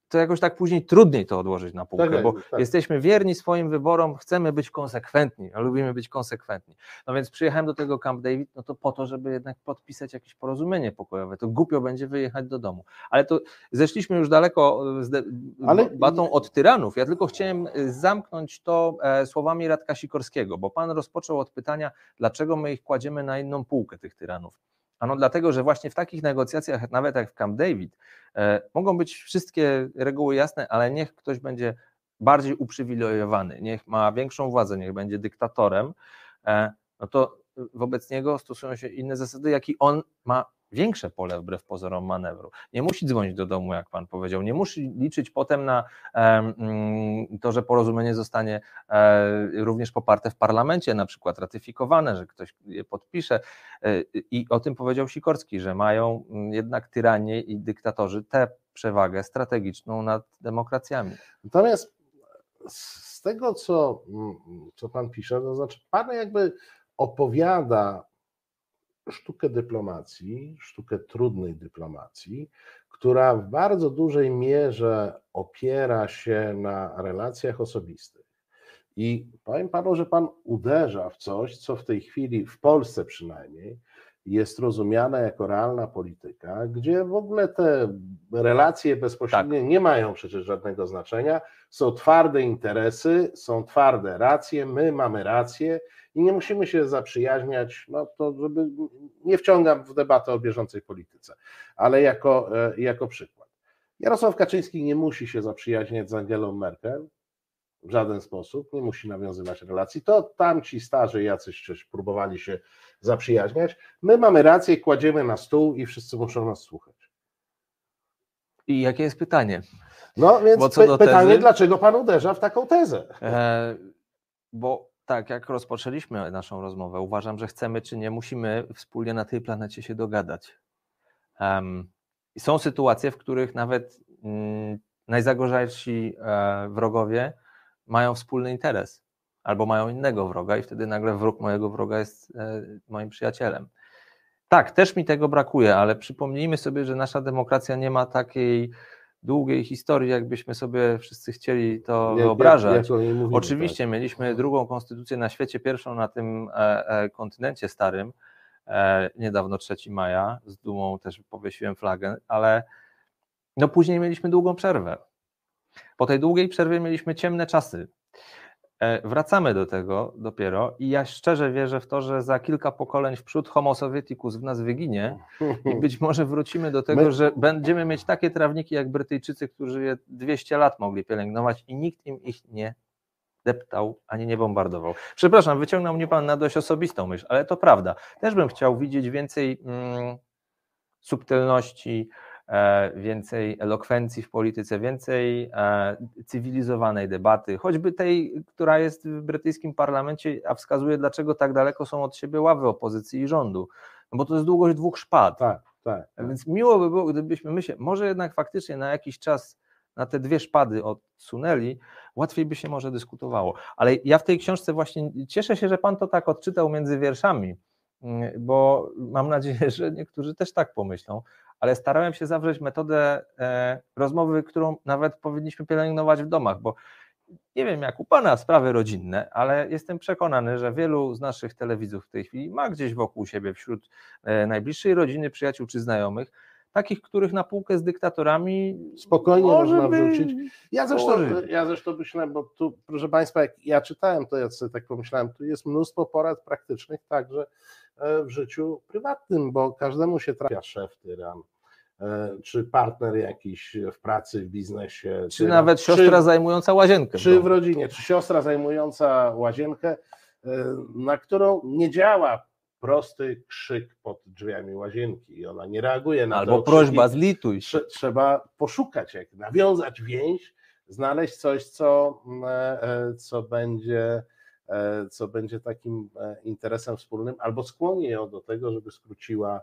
to jakoś tak później trudniej to odłożyć na półkę, Tak, bo tak. jesteśmy wierni swoim wyborom, chcemy być konsekwentni, a lubimy być konsekwentni. No więc przyjechałem do tego Camp David, no to po to, żeby jednak podpisać jakieś porozumienie pokojowe. To głupio będzie wyjechać do domu. Ale to zeszliśmy już daleko e, z de- Ale- batą od tyranów. Ja tylko chciałem e, zamknąć to e, słowami Radka Sikorskiego, bo pan rozpoczął od pytania, dlaczego my ich kładziemy na inną półkę, tych tyranów. Ano dlatego, że właśnie w takich negocjacjach, nawet jak w Camp David, e, mogą być wszystkie reguły jasne, ale niech ktoś będzie bardziej uprzywilejowany, niech ma większą władzę, niech będzie dyktatorem, e, no to wobec niego stosują się inne zasady, jak i on ma większe pole wbrew pozorom manewru. Nie musi dzwonić do domu, jak pan powiedział, nie musi liczyć potem na mm, to, że porozumienie zostanie e, również poparte w parlamencie, na przykład ratyfikowane, że ktoś je podpisze. E, I o tym powiedział Sikorski, że mają mm, jednak tyranie i dyktatorzy tę przewagę strategiczną nad demokracjami. Natomiast z tego, co, mm, co pan pisze, to znaczy pan jakby opowiada sztukę dyplomacji, sztukę trudnej dyplomacji, która w bardzo dużej mierze opiera się na relacjach osobistych. I powiem panu, że pan uderza w coś, co w tej chwili, w Polsce przynajmniej, jest rozumiane jako realna polityka, gdzie w ogóle te relacje bezpośrednie nie mają przecież żadnego znaczenia. Są twarde interesy, są twarde racje, my mamy rację i nie musimy się zaprzyjaźniać, no to żeby nie wciągam w debatę o bieżącej polityce, ale jako, e, jako przykład. Jarosław Kaczyński nie musi się zaprzyjaźniać z Angelą Merkel w żaden sposób, nie musi nawiązywać relacji. To tamci starzy jacyś coś próbowali się zaprzyjaźniać. My mamy rację, kładziemy na stół i wszyscy muszą nas słuchać. I jakie jest pytanie? No więc py pytanie, tezy, dlaczego pan uderza w taką tezę? E, bo tak, jak rozpoczęliśmy naszą rozmowę, uważam, że chcemy czy nie, musimy wspólnie na tej planecie się dogadać. Um, są sytuacje, w których nawet mm, najzagorzalsi e, wrogowie mają wspólny interes albo mają innego wroga i wtedy nagle wróg mojego wroga jest e, moim przyjacielem. Tak, też mi tego brakuje, ale przypomnijmy sobie, że nasza demokracja nie ma takiej długiej historii, jakbyśmy sobie wszyscy chcieli to jak, wyobrażać. Mówimy, Oczywiście tak. mieliśmy drugą konstytucję na świecie, pierwszą na tym e, e, kontynencie starym, e, niedawno 3 maja, z dumą też powiesiłem flagę, ale no później mieliśmy długą przerwę. Po tej długiej przerwie mieliśmy ciemne czasy. E, wracamy do tego dopiero i ja szczerze wierzę w to, że za kilka pokoleń w przód Homo Sovieticus w nas wyginie i być może wrócimy do tego, My... że będziemy mieć takie trawniki jak Brytyjczycy, którzy je 200 lat mogli pielęgnować i nikt im ich nie deptał ani nie bombardował. Przepraszam, wyciągnął mnie pan na dość osobistą myśl, ale to prawda. Też bym chciał widzieć więcej mm, subtelności, więcej elokwencji w polityce, więcej e, cywilizowanej debaty, choćby tej, która jest w brytyjskim parlamencie, a wskazuje, dlaczego tak daleko są od siebie ławy opozycji i rządu. No bo to jest długość dwóch szpad. Tak, tak, tak. Więc miło by było, gdybyśmy my się, może jednak faktycznie na jakiś czas na te dwie szpady odsunęli, łatwiej by się może dyskutowało. Ale ja w tej książce właśnie cieszę się, że pan to tak odczytał między wierszami, mm, bo mam nadzieję, że niektórzy też tak pomyślą, ale starałem się zawrzeć metodę e, rozmowy, którą nawet powinniśmy pielęgnować w domach, bo nie wiem jak u Pana sprawy rodzinne, ale jestem przekonany, że wielu z naszych telewizów w tej chwili ma gdzieś wokół siebie, wśród e, najbliższej rodziny, przyjaciół czy znajomych, takich, których na półkę z dyktatorami spokojnie można wrzucić. Ja zresztą, ja zresztą myślałem, bo tu, proszę Państwa, jak ja czytałem to, ja sobie tak pomyślałem, tu jest mnóstwo porad praktycznych także w życiu prywatnym, bo każdemu się trafia szef tyran, E, czy partner jakiś w pracy, w biznesie. Czy, czy nawet siostra czy, zajmująca łazienkę. Czy w rodzinie, czy siostra zajmująca łazienkę, e, na którą nie działa prosty krzyk pod drzwiami łazienki i ona nie reaguje na Albo to. Albo prośba, zlituj się. Trzeba poszukać, jak nawiązać więź, znaleźć coś, co, e, co będzie co będzie takim interesem wspólnym, albo skłoni ją do tego, żeby skróciła,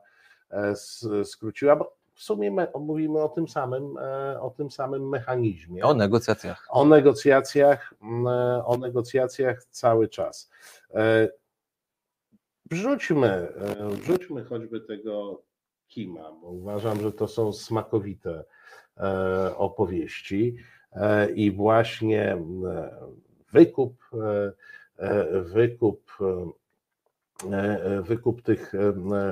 skróciła, bo w sumie mówimy o tym samym, e, o tym samym mechanizmie. O negocjacjach. O negocjacjach, e, o negocjacjach cały czas. E, wrzućmy, wrzućmy choćby tego Kima, bo uważam, że to są smakowite opowieści i właśnie wykup, wykup E, e, wykup tych e,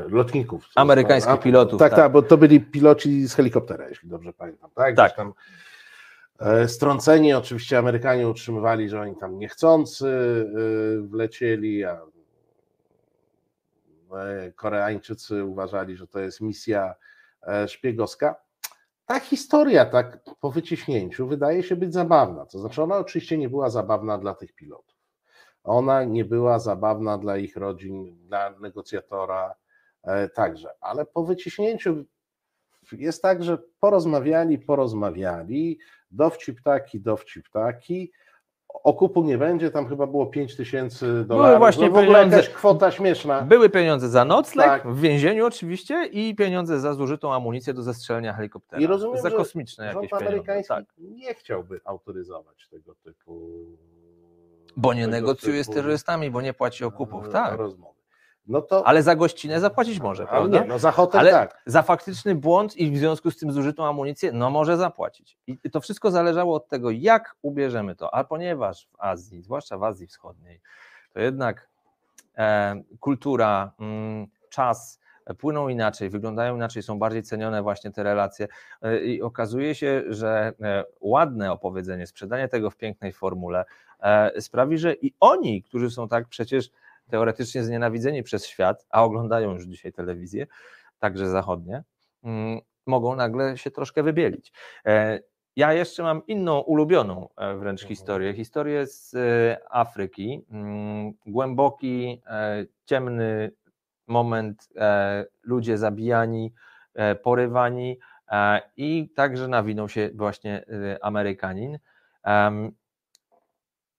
lotników. Amerykańskich pilotów. Tak, tak, tak, bo to byli piloci z helikoptera, jeśli dobrze pamiętam. Tak. tak. Tam strąceni, oczywiście Amerykanie utrzymywali, że oni tam niechcący wlecieli, a Koreańczycy uważali, że to jest misja szpiegowska. Ta historia, tak po wyciśnięciu, wydaje się być zabawna. To znaczy, ona oczywiście nie była zabawna dla tych pilotów ona nie była zabawna dla ich rodzin, dla negocjatora e, także, ale po wyciśnięciu jest tak, że porozmawiali, porozmawiali, dowcip taki, dowcip taki, okupu nie będzie, tam chyba było 5 tysięcy dolarów. Były właśnie no w ogóle pieniądze, jakaś kwota śmieszna. Były pieniądze za nocleg, tak. w więzieniu oczywiście i pieniądze za zużytą amunicję do zestrzelenia helikoptera. I rozumiem, za kosmiczne jakieś pieniądze. amerykański tak. nie chciałby autoryzować tego typu bo nie negocjuje z terrorystami, bo nie płaci okupów, tak. Rozmowy. No to... Ale za gościnę zapłacić może, prawda? Nie, no za hotel Ale tak. za faktyczny błąd i w związku z tym zużytą amunicję, no może zapłacić. I to wszystko zależało od tego, jak ubierzemy to. A ponieważ w Azji, zwłaszcza w Azji Wschodniej, to jednak e, kultura, mm, czas płyną inaczej, wyglądają inaczej, są bardziej cenione właśnie te relacje e, i okazuje się, że e, ładne opowiedzenie, sprzedanie tego w pięknej formule E, sprawi, że i oni, którzy są tak przecież teoretycznie znienawidzeni przez świat, a oglądają już dzisiaj telewizję, także zachodnie, mm, mogą nagle się troszkę wybielić. Ja jeszcze mam inną ulubioną wręcz mhm. historię. Historię z Afryki. Mm, głęboki, ciemny moment, ludzie zabijani, porywani, I także nawinął się właśnie Amerykanin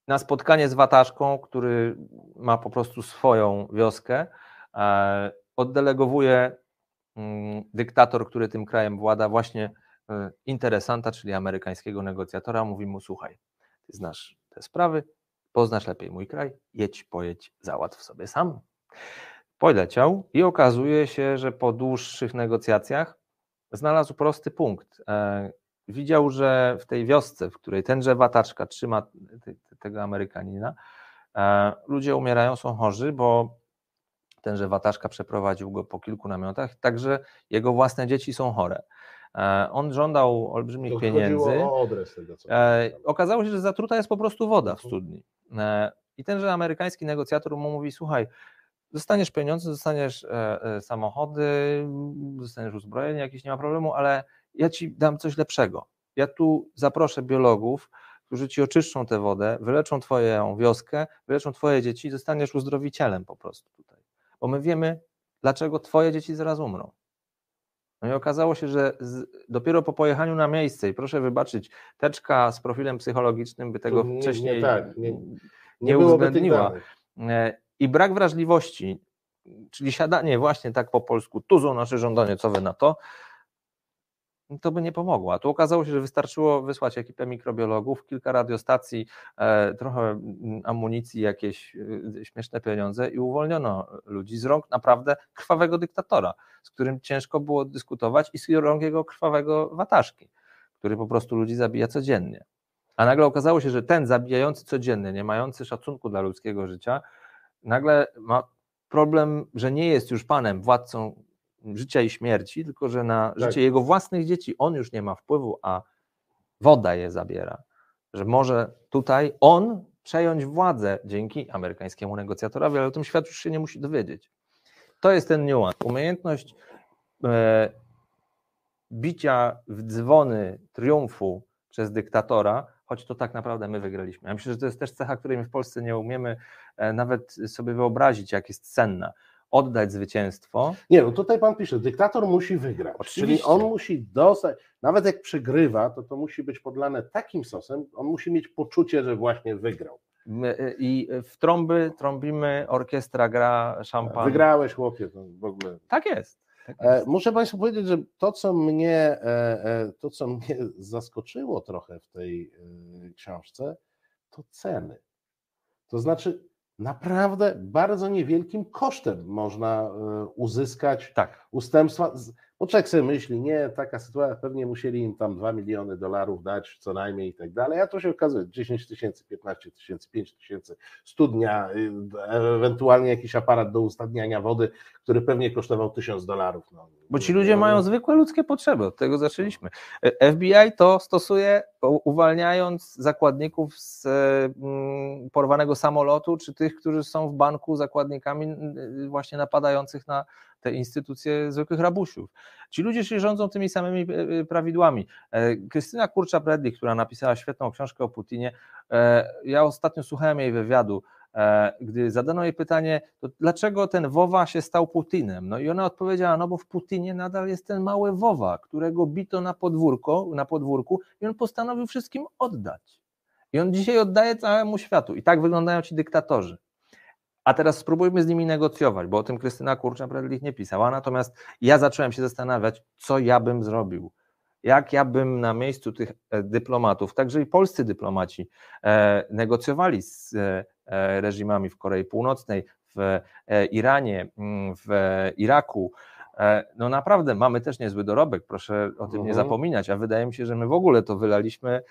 na spotkanie z Wataszką, który ma po prostu swoją wioskę, oddelegowuje mm, dyktator, który tym krajem włada, właśnie interesanta, czyli amerykańskiego negocjatora, mówi mu: Słuchaj, ty znasz te sprawy, poznasz lepiej mój kraj, jedź, pojedź, załatw sobie sam. Poleciał i okazuje się, że po dłuższych negocjacjach znalazł prosty punkt. E, widział, że w tej wiosce, w której tenże wataczka trzyma tego Amerykanina, e, ludzie umierają, są chorzy, bo tenże wataczka przeprowadził go po kilku namiotach, także jego własne dzieci są chore. E, on żądał olbrzymich To pieniędzy. o adres tego, co okazało się, że zatruta jest po prostu woda w studni. E, I tenże amerykański negocjator mu mówi: Słuchaj, dostaniesz pieniądze, dostaniesz e, e, samochody, dostaniesz uzbrojenie, jakieś nie ma problemu, ale ja ci dam coś lepszego. Ja tu zaproszę biologów, którzy ci oczyszczą tę wodę, wyleczą twoją wioskę, wyleczą twoje dzieci zostaniesz uzdrowicielem po prostu tutaj. Bo my wiemy, dlaczego twoje dzieci zaraz umrą. No i okazało się, że z, dopiero po pojechaniu na miejsce, i proszę wybaczyć, teczka z profilem psychologicznym by tego nie- nie wcześniej tak, nie- nie, Nie uwzględniła. I brak wrażliwości, czyli siadanie właśnie tak po polsku, tu są nasze żądanie, co wy na to, to by nie pomogło. A tu okazało się, że wystarczyło wysłać ekipę mikrobiologów, kilka radiostacji, e, trochę amunicji, jakieś e, śmieszne pieniądze i uwolniono ludzi z rąk naprawdę krwawego dyktatora, z którym ciężko było dyskutować i z rąk jego krwawego wataszki, który po prostu ludzi zabija codziennie. A nagle okazało się, że ten zabijający codziennie, nie mający szacunku dla ludzkiego życia, nagle ma problem, że nie jest już panem, władcą życia i śmierci, tylko że na Tak. życie jego własnych dzieci on już nie ma wpływu, a woda je zabiera. Że może tutaj on przejąć władzę dzięki amerykańskiemu negocjatorowi, ale o tym świat już się nie musi dowiedzieć. To jest ten niuans. Umiejętność e, bicia w dzwony triumfu przez dyktatora, choć to tak naprawdę my wygraliśmy. Ja myślę, że to jest też cecha, której my w Polsce nie umiemy nawet sobie wyobrazić, jak jest cenna. Oddać zwycięstwo, Nie, no tutaj pan pisze, dyktator musi wygrać. Czyli Oczywiście. on musi dostać, nawet jak przegrywa, to to musi być podlane takim sosem, on musi mieć poczucie, że właśnie wygrał. Y, I w trąby trąbimy, orkiestra gra, szampan. Wygrałeś, chłopie, to w ogóle. Tak jest. Tak E, jest. muszę Państwu powiedzieć, że to, co mnie, e, e, to, co mnie zaskoczyło trochę w tej e, książce, to ceny. To znaczy, naprawdę bardzo niewielkim kosztem można e, uzyskać Tak. ustępstwa. Bo człowiek sobie myśli, nie, taka sytuacja, pewnie musieli im tam 2 miliony dolarów dać co najmniej i tak dalej, a to się okazuje 10 tysięcy, 15 tysięcy, 5 tysięcy, studnia, y, ewentualnie jakiś aparat do ustadniania wody, który pewnie kosztował 1000 dolarów. No, Bo ci ludzie mają zwykłe ludzkie potrzeby, od tego zaczęliśmy. E, FBI to stosuje uwalniając zakładników z e, mm, porwanego samolotu, czy tych, którzy są w banku zakładnikami mm, właśnie napadających na te instytucje zwykłych rabusiów. Ci ludzie się rządzą tymi samymi e, e, prawidłami. E, Krystyna Kurcza-Bredli, która napisała świetną książkę o Putinie, ja ostatnio słuchałem jej wywiadu, gdy zadano jej pytanie, to dlaczego ten Wowa się stał Putinem? No i ona odpowiedziała, no bo w Putinie nadal jest ten mały Wowa, którego bito na podwórko, na podwórku i on postanowił wszystkim oddać. I on dzisiaj oddaje całemu światu. I tak wyglądają ci dyktatorzy. A teraz spróbujmy z nimi negocjować, bo o tym Krystyna Kurcza-Bredlich nie pisała, natomiast ja zacząłem się zastanawiać, co ja bym zrobił. Jak ja bym na miejscu tych e, dyplomatów, także i polscy dyplomaci, e, negocjowali z e, reżimami w Korei Północnej, w Iranie, mm, w Iraku. No naprawdę mamy też niezły dorobek, proszę o tym nie Mhm. zapominać, a wydaje mi się, że my w ogóle to wylaliśmy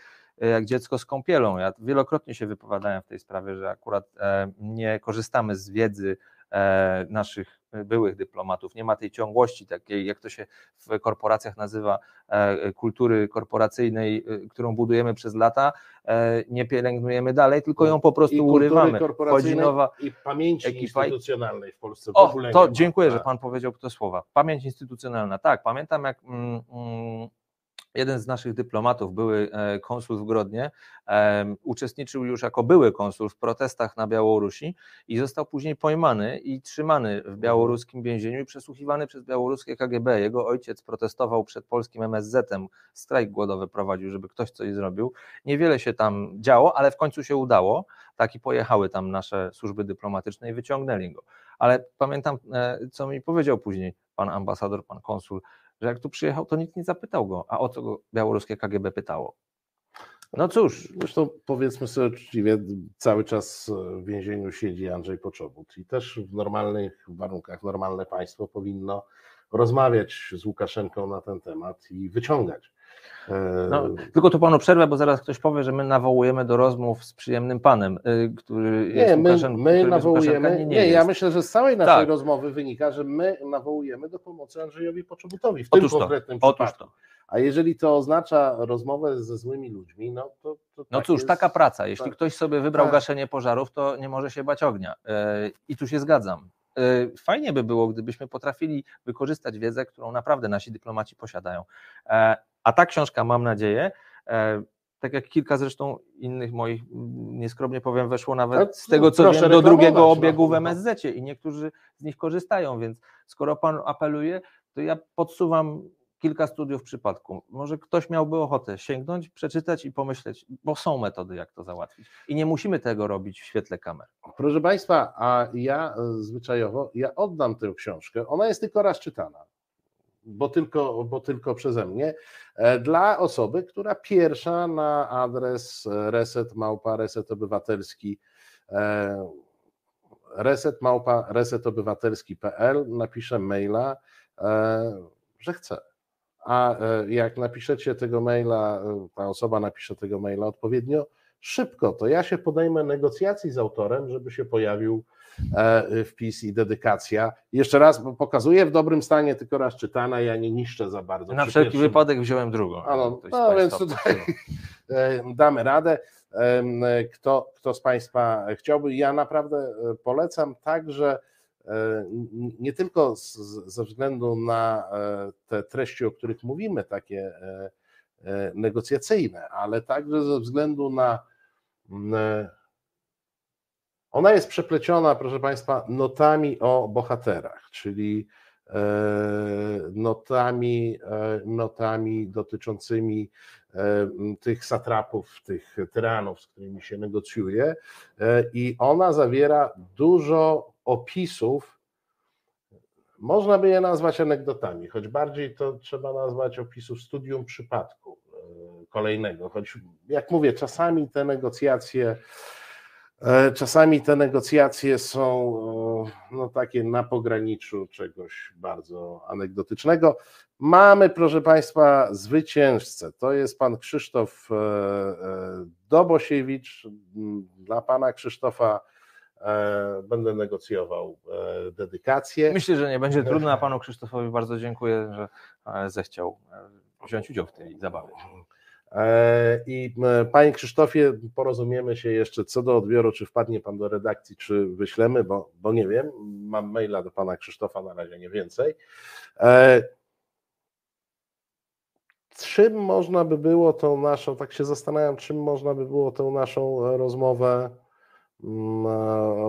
jak dziecko z kąpielą. Ja wielokrotnie się wypowiadałem w tej sprawie, że akurat e, nie korzystamy z wiedzy e, naszych byłych dyplomatów. Nie ma tej ciągłości takiej, jak to się w korporacjach nazywa, e, kultury korporacyjnej, e, którą budujemy przez lata. E, Nie pielęgnujemy dalej, tylko ją po prostu I urywamy. Korporacyjnej nowa. i pamięci ekipa instytucjonalnej w Polsce w O, ogóle to nie ma. dziękuję, że Tak. Pan powiedział te słowa. Pamięć instytucjonalna. Tak, pamiętam jak mm, mm, jeden z naszych dyplomatów, były e, konsul w Grodnie, uczestniczył już jako były konsul w protestach na Białorusi i został później pojmany i trzymany w mhm. białoruskim więzieniu i przesłuchiwany przez białoruskie KGB. Jego ojciec protestował przed polskim MSZ-em, strajk głodowy prowadził, żeby ktoś coś zrobił. Niewiele się tam działo, ale w końcu się udało. Tak i pojechały tam nasze służby dyplomatyczne i wyciągnęli go. Ale pamiętam, e, co mi powiedział później pan ambasador, pan konsul, że jak tu przyjechał, to nikt nie zapytał go, a o co go białoruskie KGB pytało. No cóż. Zresztą powiedzmy sobie uczciwie, cały czas w więzieniu siedzi Andrzej Poczobut i też w normalnych warunkach normalne państwo powinno rozmawiać z Łukaszenką na ten temat i wyciągać. No, tylko tu panu przerwę, bo zaraz ktoś powie, że my nawołujemy do rozmów z przyjemnym panem, y, który nie, jest my, my nawołujemy. Nie, nie, nie ja myślę, że z całej naszej tak. rozmowy wynika, że my nawołujemy do pomocy Andrzejowi Poczobutowi w otóż tym to, konkretnym przypadku. To. A jeżeli to oznacza rozmowę ze złymi ludźmi, no to. to no tak cóż, jest, taka praca. Jeśli tak, ktoś sobie wybrał tak. gaszenie pożarów, to nie może się bać ognia. Y, I tu się zgadzam. Y, fajnie by było, gdybyśmy potrafili wykorzystać wiedzę, którą naprawdę nasi dyplomaci posiadają. E, a ta książka, mam nadzieję, e, tak jak kilka zresztą innych moich, nieskromnie powiem, weszło nawet z tego, co wiem, do drugiego no. obiegu w MSZ i niektórzy z nich korzystają, więc skoro Pan apeluje, to ja podsuwam kilka studiów w przypadku. Może ktoś miałby ochotę sięgnąć, przeczytać i pomyśleć, bo są metody, jak to załatwić. I nie musimy tego robić w świetle kamer. Proszę Państwa, a ja e, zwyczajowo, ja oddam tę książkę. Ona jest tylko raz czytana bo tylko, bo tylko przeze mnie, e, dla osoby, która pierwsza na adres reset małpa reset obywatelski e, reset małpa resetobywatelski.pl napisze maila, e, że chce. A jak napiszecie tego maila, ta osoba napisze tego maila odpowiednio szybko, to ja się podejmę negocjacji z autorem, żeby się pojawił wpis i dedykacja. Jeszcze raz pokazuję w dobrym stanie, tylko raz czytana, ja nie niszczę za bardzo. Na wszelki pierwszym... wypadek wziąłem drugą. no, no więc tutaj e, damy radę. Kto, kto z Państwa chciałby, ja naprawdę e, polecam także nie tylko z, ze względu na te treści, o których mówimy, takie negocjacyjne, ale także ze względu na ona jest przepleciona, proszę Państwa, notami o bohaterach, czyli e, notami, e, notami dotyczącymi e, tych satrapów, tych tyranów, z którymi się negocjuje, i ona zawiera dużo opisów. Można by je nazwać anegdotami, choć bardziej to trzeba nazwać opisów studium przypadku kolejnego. Choć, jak mówię, czasami te negocjacje czasami te negocjacje są no, takie na pograniczu czegoś bardzo anegdotycznego. Mamy, proszę Państwa, zwycięzcę. To jest pan Krzysztof e, e, Dobosiewicz. Dla pana Krzysztofa będę negocjował dedykację. Myślę, że nie będzie trudno, a panu Krzysztofowi bardzo dziękuję, że zechciał wziąć udział w tej zabawie. E, I panie Krzysztofie, porozumiemy się jeszcze co do odbioru, czy wpadnie pan do redakcji, czy wyślemy, bo, bo nie wiem. Mam maila do pana Krzysztofa, na razie nie więcej. E, czym można by było tą naszą, tak się zastanawiam, czym można by było tą naszą rozmowę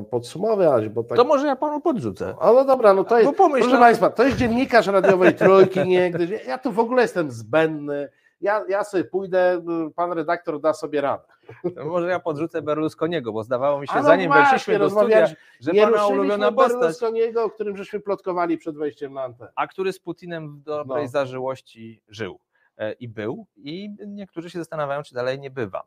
podsumować, bo tak... To może ja panu podrzucę. Ale no dobra, no to jest, proszę Państwa, to jest dziennikarz radiowej Trójki, nie, ja tu w ogóle jestem zbędny, ja, ja sobie pójdę, pan redaktor da sobie radę. Może ja podrzucę Berlusconiego, bo zdawało mi się, no zanim właśnie, weszliśmy do studia, że nie pana ulubiona postać... Berlusconiego, o którym żeśmy plotkowali przed wejściem na antenę. A który z Putinem w dobrej no. zażyłości żył e, i był i niektórzy się zastanawiają, czy dalej nie bywa.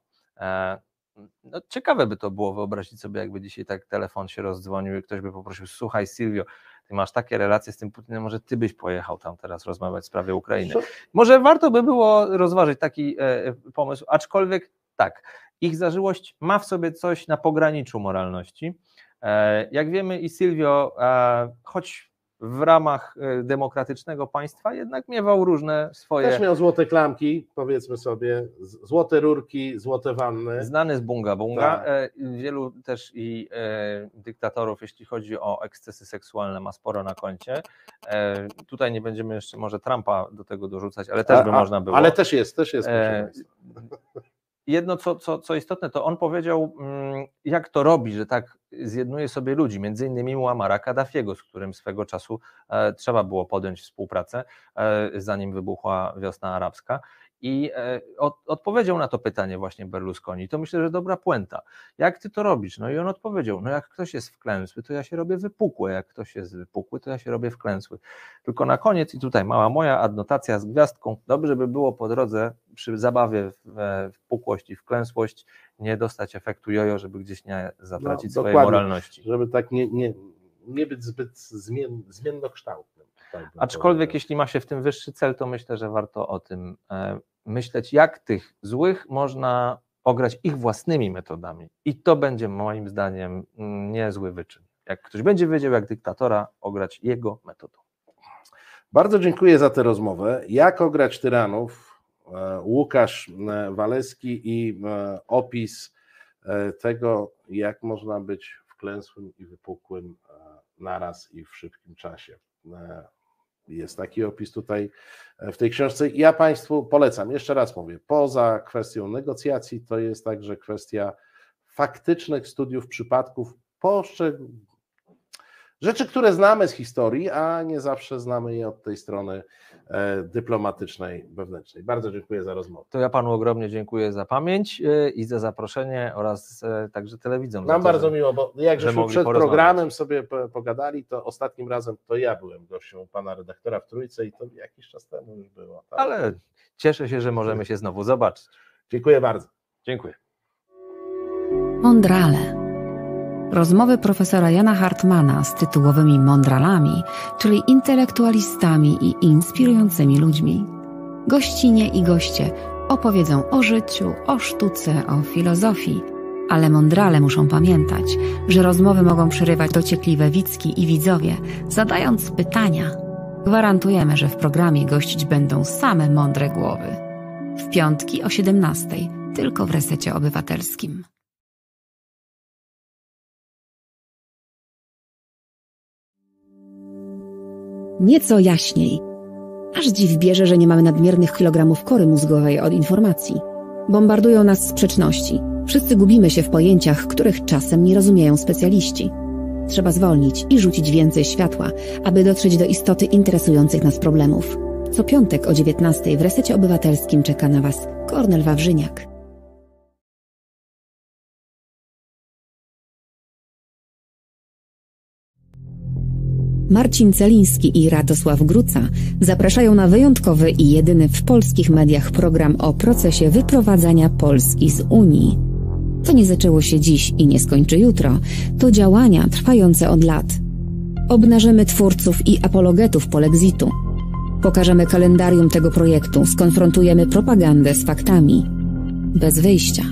No, ciekawe by to było wyobrazić sobie, jakby dzisiaj tak telefon się rozdzwonił i ktoś by poprosił, słuchaj Silvio, ty masz takie relacje z tym Putinem, może ty byś pojechał tam teraz rozmawiać w sprawie Ukrainy. Może warto by było rozważyć taki e, pomysł, aczkolwiek tak, ich zażyłość ma w sobie coś na pograniczu moralności. E, jak wiemy i Silvio, e, choć w ramach demokratycznego państwa jednak miewał różne swoje. Też miał złote klamki, powiedzmy sobie, złote rurki, złote wanny. Znany z bunga bunga. Tak. Wielu też i dyktatorów, jeśli chodzi o ekscesy seksualne, ma sporo na koncie. Tutaj nie będziemy jeszcze może Trumpa do tego dorzucać, ale też by a, można było. Ale też jest, też jest. Jedno, co, co, co istotne, to on powiedział, mm, jak to robi, że tak zjednuje sobie ludzi, między innymi Muamara Kaddafiego, z którym swego czasu e, trzeba było podjąć współpracę, e, zanim wybuchła wiosna arabska i e, od, odpowiedział na to pytanie właśnie Berlusconi. To myślę, że dobra puenta. Jak ty to robisz? No i on odpowiedział, no jak ktoś jest wklęsły, to ja się robię wypukły, jak ktoś jest wypukły, to ja się robię wklęsły. Tylko na koniec i tutaj mała moja adnotacja z gwiazdką, dobrze by było po drodze przy zabawie w wpukłość i wklęsłość nie dostać efektu jojo, żeby gdzieś nie zatracić no, swojej moralności. Żeby tak nie, nie, nie być zbyt zmien, zmiennokształtnym. Tak Aczkolwiek jeśli ma się w tym wyższy cel, to myślę, że warto o tym e, myśleć, jak tych złych można ograć ich własnymi metodami. I to będzie moim zdaniem mm, niezły wyczyn. Jak ktoś będzie wiedział, jak dyktatora ograć jego metodą. Bardzo dziękuję za tę rozmowę. Jak ograć tyranów? E, Łukasz e, Waleski i opis tego, jak można być wklęsłym i wypukłym naraz i w szybkim czasie. Jest taki opis tutaj e, w tej książce. Ja Państwu polecam, jeszcze raz mówię, poza kwestią negocjacji, to jest także kwestia faktycznych studiów przypadków poszczególnych Rzeczy, które znamy z historii, a nie zawsze znamy je od tej strony e, dyplomatycznej, wewnętrznej. Bardzo dziękuję za rozmowę. To ja panu ogromnie dziękuję za pamięć e, i za zaproszenie oraz e, także telewidzom. Nam bardzo miło, bo jak żeśmy przed programem sobie pogadali, to ostatnim razem to ja byłem gością pana redaktora w Trójce i to jakiś czas temu już było. Tak? Ale cieszę się, że możemy się znowu zobaczyć. Dziękuję bardzo. Dziękuję. Mondrale Rozmowy profesora Jana Hartmana z tytułowymi mądralami, czyli intelektualistami i inspirującymi ludźmi. Gościnie i goście opowiedzą o życiu, o sztuce, o filozofii, ale mądrale muszą pamiętać, że rozmowy mogą przerywać dociekliwe widzki i widzowie, zadając pytania. Gwarantujemy, że w programie gościć będą same mądre głowy. W piątki o 17, tylko w resecie obywatelskim. Nieco jaśniej. Aż dziw bierze, że nie mamy nadmiernych kilogramów kory mózgowej od informacji. Bombardują nas sprzeczności. Wszyscy gubimy się w pojęciach, których czasem nie rozumieją specjaliści. Trzeba zwolnić i rzucić więcej światła, aby dotrzeć do istoty interesujących nas problemów. Co piątek o 19 w Resecie Obywatelskim czeka na Was Kornel Wawrzyniak. Marcin Celiński i Radosław Gruca zapraszają na wyjątkowy i jedyny w polskich mediach program o procesie wyprowadzania Polski z Unii. To nie zaczęło się dziś i nie skończy jutro, to działania trwające od lat. Obnażymy twórców i apologetów polexitu. Pokażemy kalendarium tego projektu, skonfrontujemy propagandę z faktami. Bez wyjścia.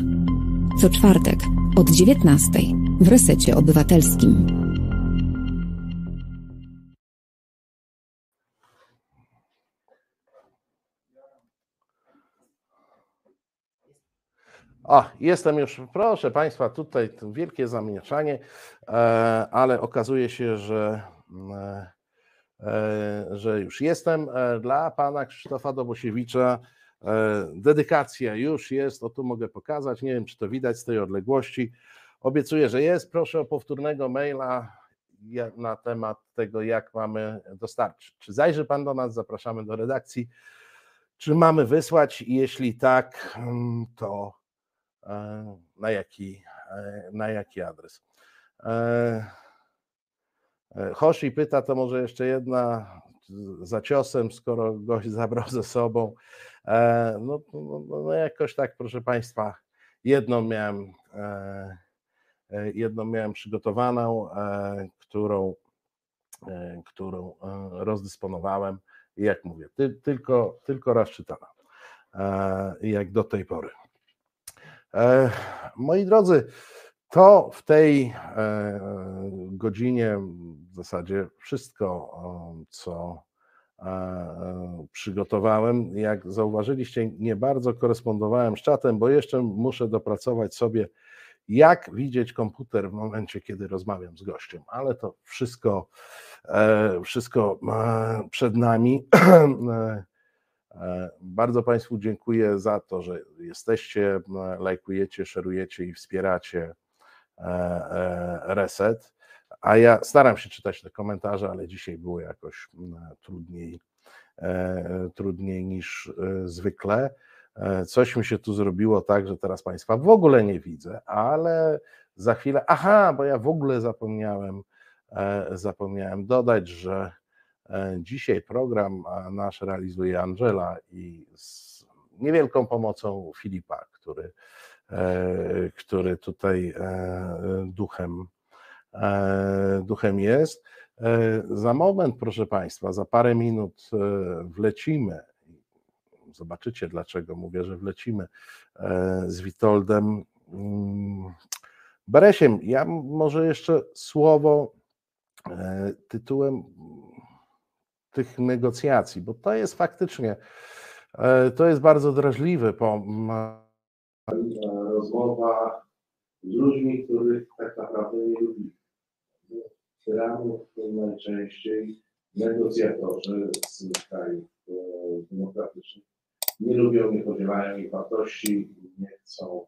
Co czwartek od 19 w resecie obywatelskim. O, jestem już, proszę Państwa, tutaj wielkie zamieszanie, e, ale okazuje się, że, e, e, że już jestem. Dla Pana Krzysztofa Dobosiewicza dedykacja już jest, o tu mogę pokazać, nie wiem czy to widać z tej odległości. Obiecuję, że jest. Proszę o powtórnego maila na temat tego, jak mamy dostarczyć. Czy zajrzy Pan do nas, zapraszamy do redakcji. Czy mamy wysłać? Jeśli tak, mm, to na jaki, e, na jaki adres. E, Hoshi pyta, to może jeszcze jedna za ciosem, skoro gość zabrał ze sobą. No, no, no, no jakoś tak, proszę Państwa, jedną miałem, jedną miałem przygotowaną, którą, którą rozdysponowałem i jak mówię, ty, tylko, tylko raz czytana, jak do tej pory. E, moi drodzy, To w tej godzinie w zasadzie wszystko, co przygotowałem. Jak zauważyliście, nie bardzo korespondowałem z czatem, bo jeszcze muszę dopracować sobie, jak widzieć komputer w momencie, kiedy rozmawiam z gościem, ale to wszystko, wszystko przed nami. Bardzo Państwu dziękuję za to, że jesteście, lajkujecie, szerujecie i wspieracie reset. A ja staram się czytać te komentarze, ale dzisiaj było jakoś trudniej, trudniej niż zwykle. Coś mi się tu zrobiło tak, że teraz Państwa w ogóle nie widzę, ale za chwilę. Aha, bo ja w ogóle zapomniałem, zapomniałem dodać, że dzisiaj program nasz realizuje Angela i z niewielką pomocą Filipa, który, który tutaj duchem E, duchem jest. E, za moment, proszę Państwa, za parę minut e, wlecimy. Zobaczycie, dlaczego mówię, że wlecimy z Witoldem mm, Beresiem. Ja może jeszcze słowo tytułem tych negocjacji, bo to jest faktycznie, to jest bardzo drażliwy rozmowa z ludźmi, których tak naprawdę nie lubimy. Tyranów najczęściej negocjatorzy z krajów e, demokratycznych. Nie lubią, nie podzielają ich wartości, nie chcą,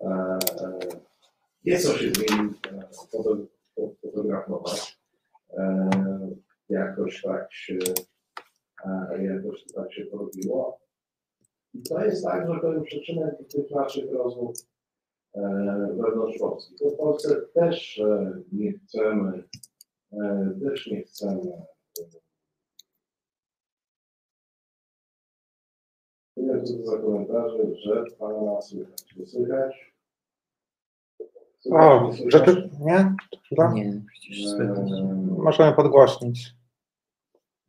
e, e, nie się z nimi fotografować. Jakoś tak się, jakoś tak się porobiło. I to jest tak, że to jest przyczynek tych naszych rozmów wewnątrz Polski. W Polsce też nie chcemy E, też nie chcemy. Nie wiem, co to za komentarze, że Pana słychać. Nie słychać? O, rzeczy... Nie? Chyba? Nie, przecież Możemy podgłośnić.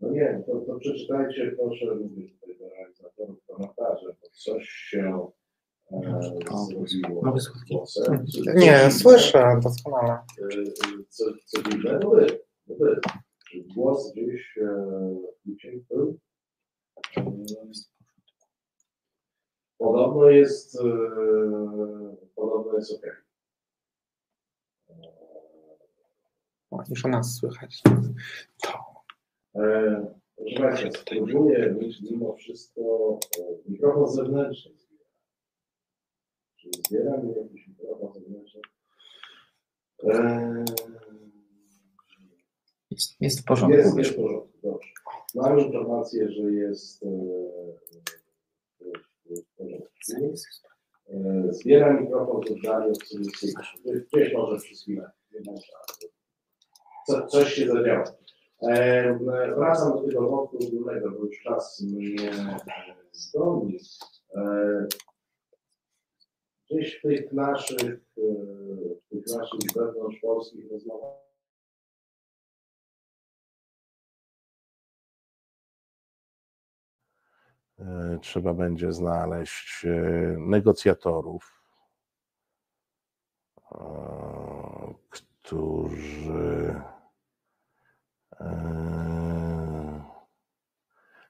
No nie, to, to przeczytajcie proszę, mówię tutaj do realizatorów komentarze, bo coś się Mogę Nie, słyszę doskonale. Co, co dziwne, no wy, no wy. Głos gdzieś był. Podobno jest podobno jest ok. Już o nas słychać. Proszę Państwa, spróbuję mieć mimo wszystko mikrofon zewnętrzny czy zbieram jakieś prawa zewnętrzne. Jest, jest w porządku. Jest, jest w porządku, dobrze. Mam informację, że jest w porządku. Zbieram mikrofon z oddali obserwacyjnego. Gdzieś może przez chwilę. Co, coś się zadziało. E, wracam do tego wątku ogólnego, bo już czas mnie zdolni. E, gdzieś w tych naszych, e, w tych naszych wewnątrz polskich rozmowach e, trzeba będzie znaleźć e, negocjatorów, którzy,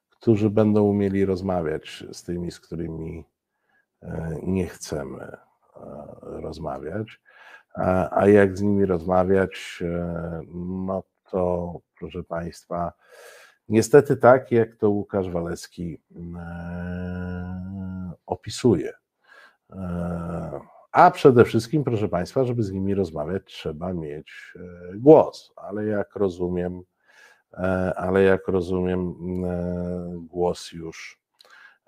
którzy będą umieli rozmawiać z tymi, z którymi E, nie chcemy e, rozmawiać. A jak z nimi rozmawiać, no to proszę Państwa, niestety tak, jak to Łukasz Walewski opisuje. A przede wszystkim, proszę Państwa, żeby z nimi rozmawiać, trzeba mieć głos, ale jak rozumiem, ale jak rozumiem, głos już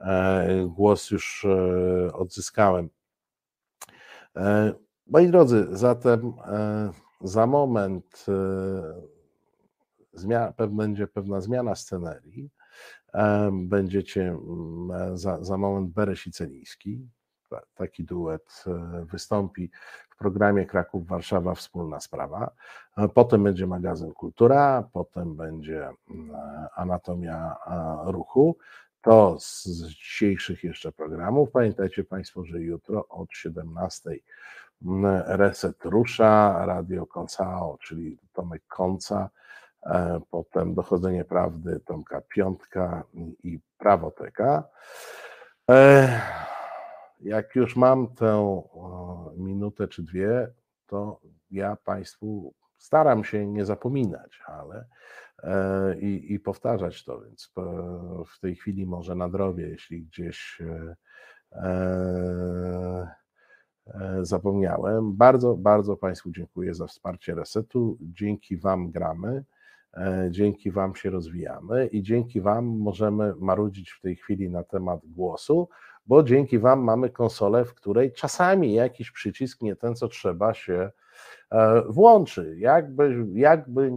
E, głos już e, odzyskałem. E, moi drodzy, zatem za moment będzie pewna zmiana scenerii. Będziecie za, za moment Bereś i Celiński. Taki duet wystąpi w programie Kraków-Warszawa Wspólna Sprawa. Potem będzie magazyn Kultura, potem będzie Anatomia Ruchu. To z dzisiejszych jeszcze programów. Pamiętajcie Państwo, że jutro od 17 Reset rusza, Radio Koncao, czyli Tomek Konca, potem Dochodzenie Prawdy Tomka Piątka i Prawoteka. Jak już mam tę minutę czy dwie, to ja Państwu staram się nie zapominać, ale e, i, i powtarzać to, więc w tej chwili może nadrobię, jeśli gdzieś e, e, zapomniałem. Bardzo, bardzo Państwu dziękuję za wsparcie resetu. Dzięki Wam gramy, dzięki Wam się rozwijamy i dzięki Wam możemy marudzić w tej chwili na temat głosu, bo dzięki Wam mamy konsolę, w której czasami jakiś przycisk, nie ten co trzeba, się e, włączy. Jakby, jakby,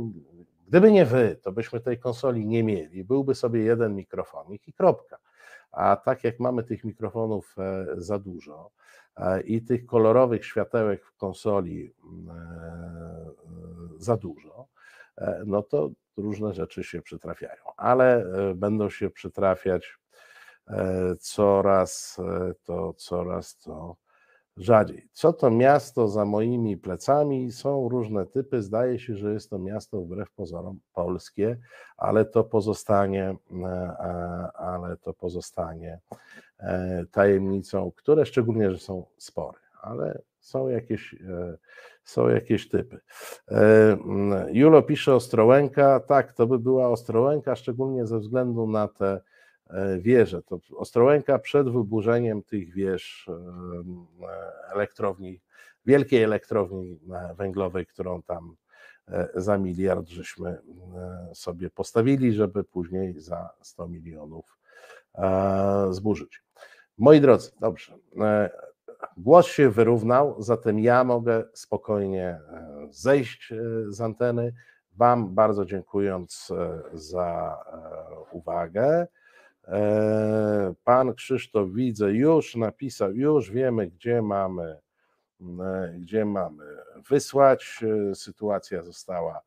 gdyby nie Wy, to byśmy tej konsoli nie mieli. Byłby sobie jeden mikrofonik i kropka. A tak jak mamy tych mikrofonów e, za dużo e, i tych kolorowych światełek w konsoli za dużo, no to różne rzeczy się przytrafiają, ale będą się przytrafiać coraz e, to, coraz to rzadziej. Co to miasto za moimi plecami? Są różne typy. Zdaje się, że jest to miasto wbrew pozorom polskie, ale to pozostanie, e, ale to pozostanie tajemnicą, które szczególnie, że są spory, ale są jakieś, są jakieś typy. Julo pisze Ostrołęka. Tak, to by była Ostrołęka, szczególnie ze względu na te E, wieże. To Ostrołęka przed wyburzeniem tych wież e, elektrowni, wielkiej elektrowni e, węglowej, którą tam za miliard żeśmy sobie postawili, żeby później za 100 milionów zburzyć. Moi drodzy, dobrze. Głos się wyrównał, zatem ja mogę spokojnie zejść z anteny. Wam bardzo dziękując za uwagę. E, pan Krzysztof widzę, już napisał, już wiemy, gdzie mamy, e, gdzie mamy wysłać. E, sytuacja została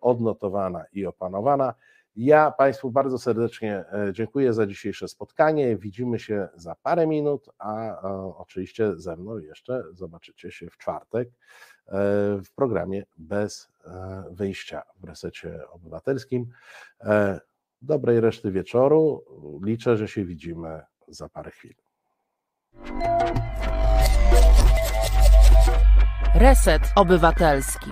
odnotowana i opanowana. Ja Państwu bardzo serdecznie dziękuję za dzisiejsze spotkanie. Widzimy się za parę minut, a oczywiście ze mną jeszcze zobaczycie się w czwartek w programie Bez Wyjścia w Resecie Obywatelskim dobrej reszty wieczoru. Liczę, że się widzimy za parę chwil. Reset Obywatelski.